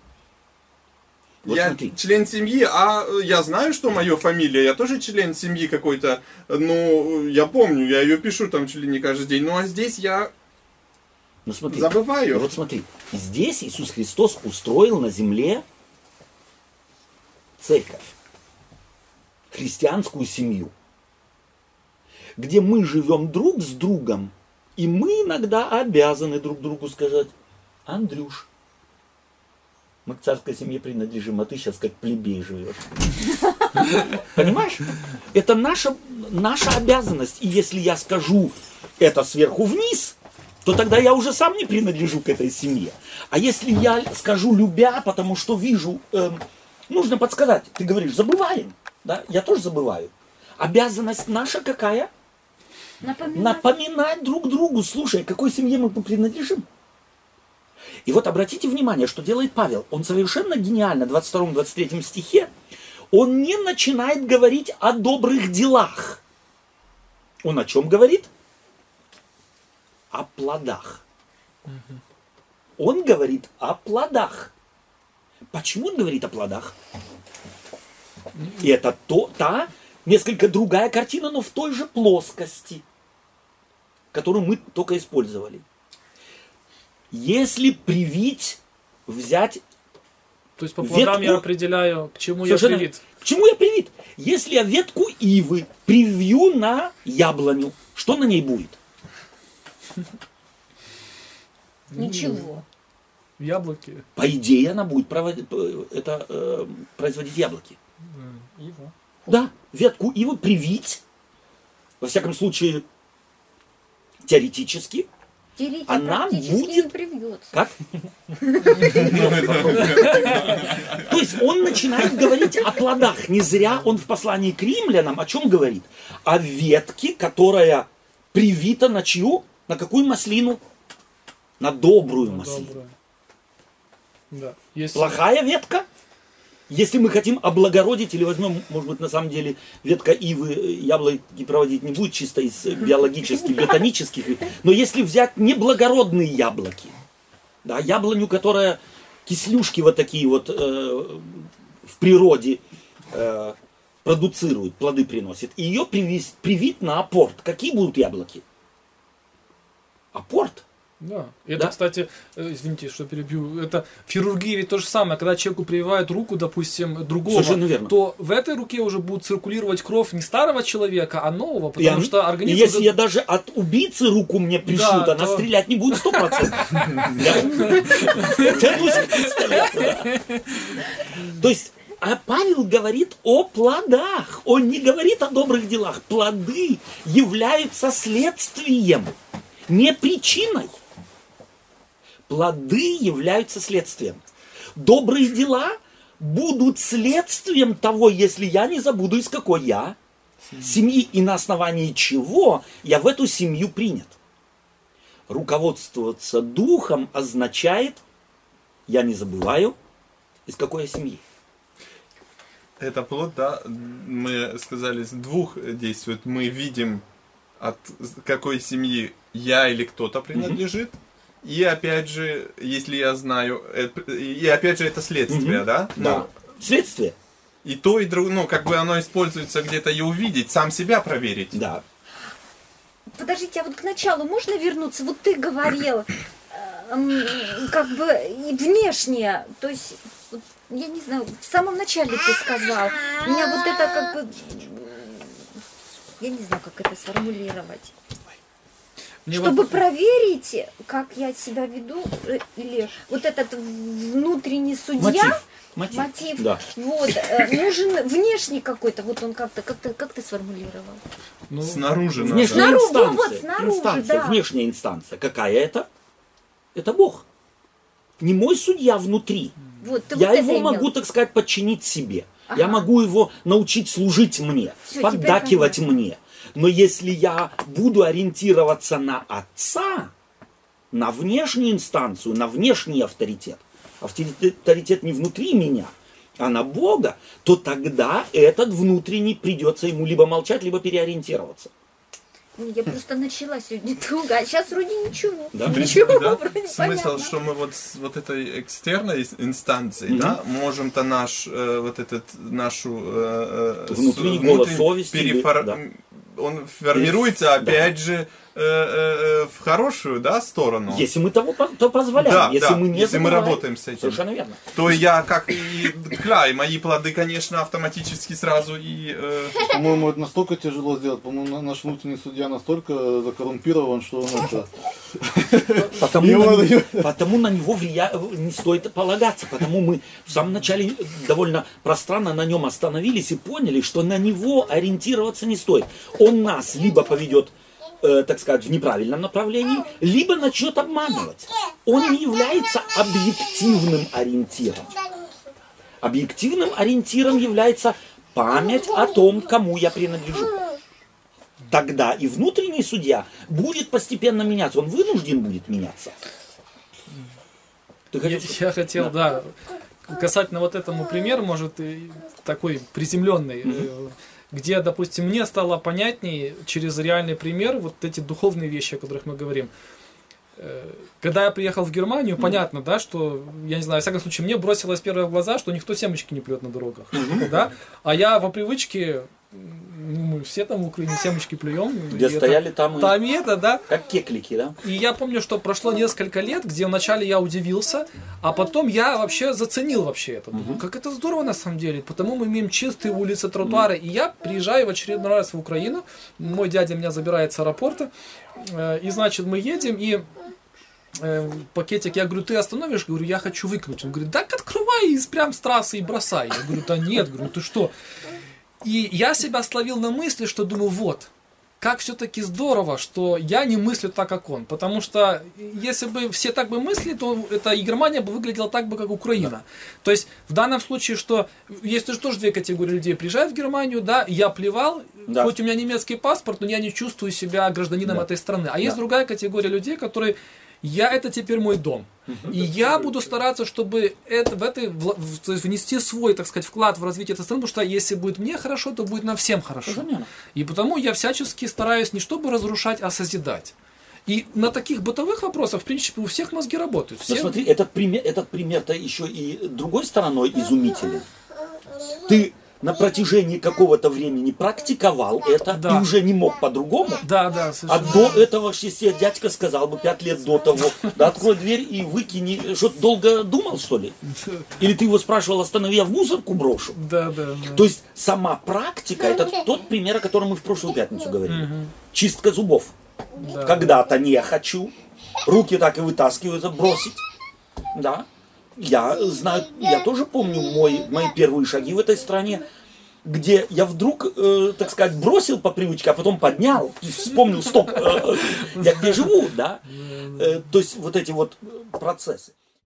Вот я смотри. член семьи, а э, я знаю, что моя фамилия, я тоже член семьи какой-то, ну, я помню, я ее пишу там чуть ли не каждый день, ну, а здесь я Ну смотри. забываю. Вот смотри, здесь Иисус Христос устроил на земле церковь, христианскую семью, где мы живем друг с другом, и мы иногда обязаны друг другу сказать, Андрюш, мы к царской семье принадлежим, а ты сейчас как плебей живешь. Понимаешь? Это наша, наша обязанность. И если я скажу это сверху вниз, то тогда я уже сам не принадлежу к этой семье. А если я скажу любя, потому что вижу, эм, нужно подсказать, ты говоришь, забываем, да, я тоже забываю. Обязанность наша какая? Напоминать. Напоминать друг другу, слушай, какой семье мы принадлежим. И вот обратите внимание, что делает Павел. Он совершенно гениально, в 22-23 стихе, он не начинает говорить о добрых делах. Он о чем говорит? О плодах. Он говорит о плодах. Почему он говорит о плодах? И это то, та несколько другая картина, но в той же плоскости, которую мы только использовали. Если привить, взять То есть по плодам я Ветку- определяю, к чему я привит. К чему я привит? Если я ветку ивы привью на яблоню, что на ней будет? Ничего. Яблоки. По идее, она будет проводить, это, э, производить яблоки. Его. Да, ветку ивы привить, во всяком случае, теоретически, Теоретик Она практически будет- привьется. как? То есть он начинает говорить о плодах. Не зря он в послании к римлянам о чем говорит? О ветке, которая привита на чью? На какую маслину? На добрую маслину. Да. Плохая ветка? Если мы хотим облагородить или возьмем, может быть, на самом деле ветка ивы э, яблоки проводить не будет чисто из э, биологических, ботанических, но если взять неблагородные яблоки, да, яблоню, которая кислюшки вот такие вот э, в природе э, продуцирует, плоды приносит, и ее привис- привить на апорт, какие будут яблоки? Апорт. Да. Это, Да. кстати, э, извините, что перебью, это в хирургии ведь то же самое, когда человеку прививают руку, допустим, другого, Совершенно верно. то в этой руке уже будет циркулировать кровь не старого человека, а нового, И потому они- что и организм... если уже- я даже от убийцы руку мне пришьют, Да, она то- стрелять не будет сто процентов. То есть А Павел говорит о плодах. Он не говорит о добрых делах. Плоды являются следствием, не причиной. Плоды являются следствием. Добрые дела будут следствием того, если я не забуду, из какой я семьи и на основании чего я в эту семью принят. Руководствоваться духом означает, я не забываю, из какой я семьи. Это плод, да, мы сказали, с двух действует. Мы видим, от какой семьи я или кто-то принадлежит. И опять же, если я знаю, и опять же это следствие, Мгм. да? Да. Ну, Следствие. и то, и другое, ну, как бы оно используется где-то и увидеть, сам себя проверить. Да. Подождите, а вот к началу можно вернуться? Вот ты говорил, эм, как бы и внешне, то есть, я не знаю, в самом начале ты сказал, у меня вот это как бы, я не знаю, как это сформулировать. Мне Чтобы вот- проверить, как я себя веду, э, или вот этот внутренний судья, Мотив. Мотив. мотив, Да. вот, э, нужен внешний какой-то, вот он как-то, как ты, как ты сформулировал? ну, Снаружи надо. Внешняя Снаружи, инстанция. вот, снаружи, инстанция, да. внешняя инстанция. Какая это? Это Бог. Не мой судья внутри. Вот, ты Я вот его это имел. могу, так сказать, подчинить себе. Я Ага. могу его научить служить мне, Всё, поддакивать мне. Но если я буду ориентироваться на отца, на внешнюю инстанцию, на внешний авторитет, авторитет не внутри меня, а на Бога, то тогда этот внутренний придется ему либо молчать, либо переориентироваться. Ну, Я просто начала сегодня долго, а сейчас вроде ничего. Да? Ничего, Да? вроде Смысл, понятно. что мы вот с вот этой экстерной инстанцией, Мгм. да, можем-то наш, э, вот этот, нашу э, э, с- Внутренний голос совести, перефор- да. Он формируется, опять же, э, э, э, в хорошую, да, сторону. Если мы того то позволяем, Да, если да, мы не если мы работаем с этим. Совершенно верно. То я как и, да, и мои плоды, конечно, автоматически сразу и... э, По-моему, это настолько тяжело сделать. По-моему, на- наш внутренний судья настолько закоррумпирован, что он это... Потому, на, него- потому на него влия... не стоит полагаться. Потому мы в самом начале довольно пространно на нем остановились и поняли, что на него ориентироваться не стоит. Он нас либо поведет, э, так сказать, в неправильном направлении, либо начнет обманывать. Он не является объективным ориентиром. Объективным ориентиром является память о том, кому я принадлежу. Тогда и внутренний судья будет постепенно меняться. Он вынужден будет меняться. Ты Я, хотел- я хотел, да, касательно вот этому примеру, может, такой приземленный, э, где, допустим, мне стало понятней через реальный пример вот эти духовные вещи, о которых мы говорим. Э, Когда я приехал в Германию, понятно, да, что, я не знаю, во всяком случае, мне бросилось первое в глаза, что никто семечки не плюет на дорогах, да, а я по привычке, мы все там в Украине семечки плюем. Где и это- стояли там, и- Там и это, да, как кеклики, да? и я помню, что прошло несколько лет, где вначале я удивился, а потом я вообще заценил вообще это. Думаю, как это здорово на самом деле. Потому мы имеем чистые улицы, тротуары. И я приезжаю в очередной раз в Украину. Мой дядя меня забирает с аэропорта. э, И значит, мы едем, и э, пакетик, я говорю, ты остановишь? Говорю, я хочу выкинуть. Он говорит, так открывай и прям с трассы и бросай. Я говорю, да нет, говорю, ты что? И я себя словил на мысли, что думаю, вот, как все-таки здорово, что я не мыслю так, как он. Потому что если бы все так бы мыслили, то это и Германия бы выглядела так бы, как Украина. То есть в данном случае, что есть же тоже две категории людей. Приезжают в Германию, да, я плевал, Да. хоть у меня немецкий паспорт, но я не чувствую себя гражданином Да. этой страны. А есть Да. другая категория людей, которые я это теперь мой дом. И я буду стараться, чтобы это, в это в- то есть внести свой, так сказать, вклад в развитие этой страны, потому что если будет мне хорошо, то будет нам всем хорошо. И потому я всячески стараюсь не чтобы разрушать, а созидать. И на таких бытовых вопросах, в принципе, у всех мозги работают. Но Все... смотри, этот пример, этот пример-то еще и другой стороной изумителен. Ты на протяжении какого-то времени практиковал это Да. и уже не мог по-другому. Да, да, А совершенно. до этого, если дядька сказал бы пять лет до того, да открой дверь и выкини, что долго думал, что ли? Или ты его спрашивал, останови, я в мусорку брошу? Да, да, да. То есть сама практика, это тот пример, о котором мы в прошлую пятницу говорили. Чистка зубов. Да. Когда-то не хочу, руки так и вытаскиваются, бросить. Да. Я знаю, я тоже помню мой, мои первые шаги в этой стране, где я вдруг, э, так сказать, бросил по привычке, а потом поднял, вспомнил, стоп, э, э, я где живу, да? Э, то есть вот эти вот процессы.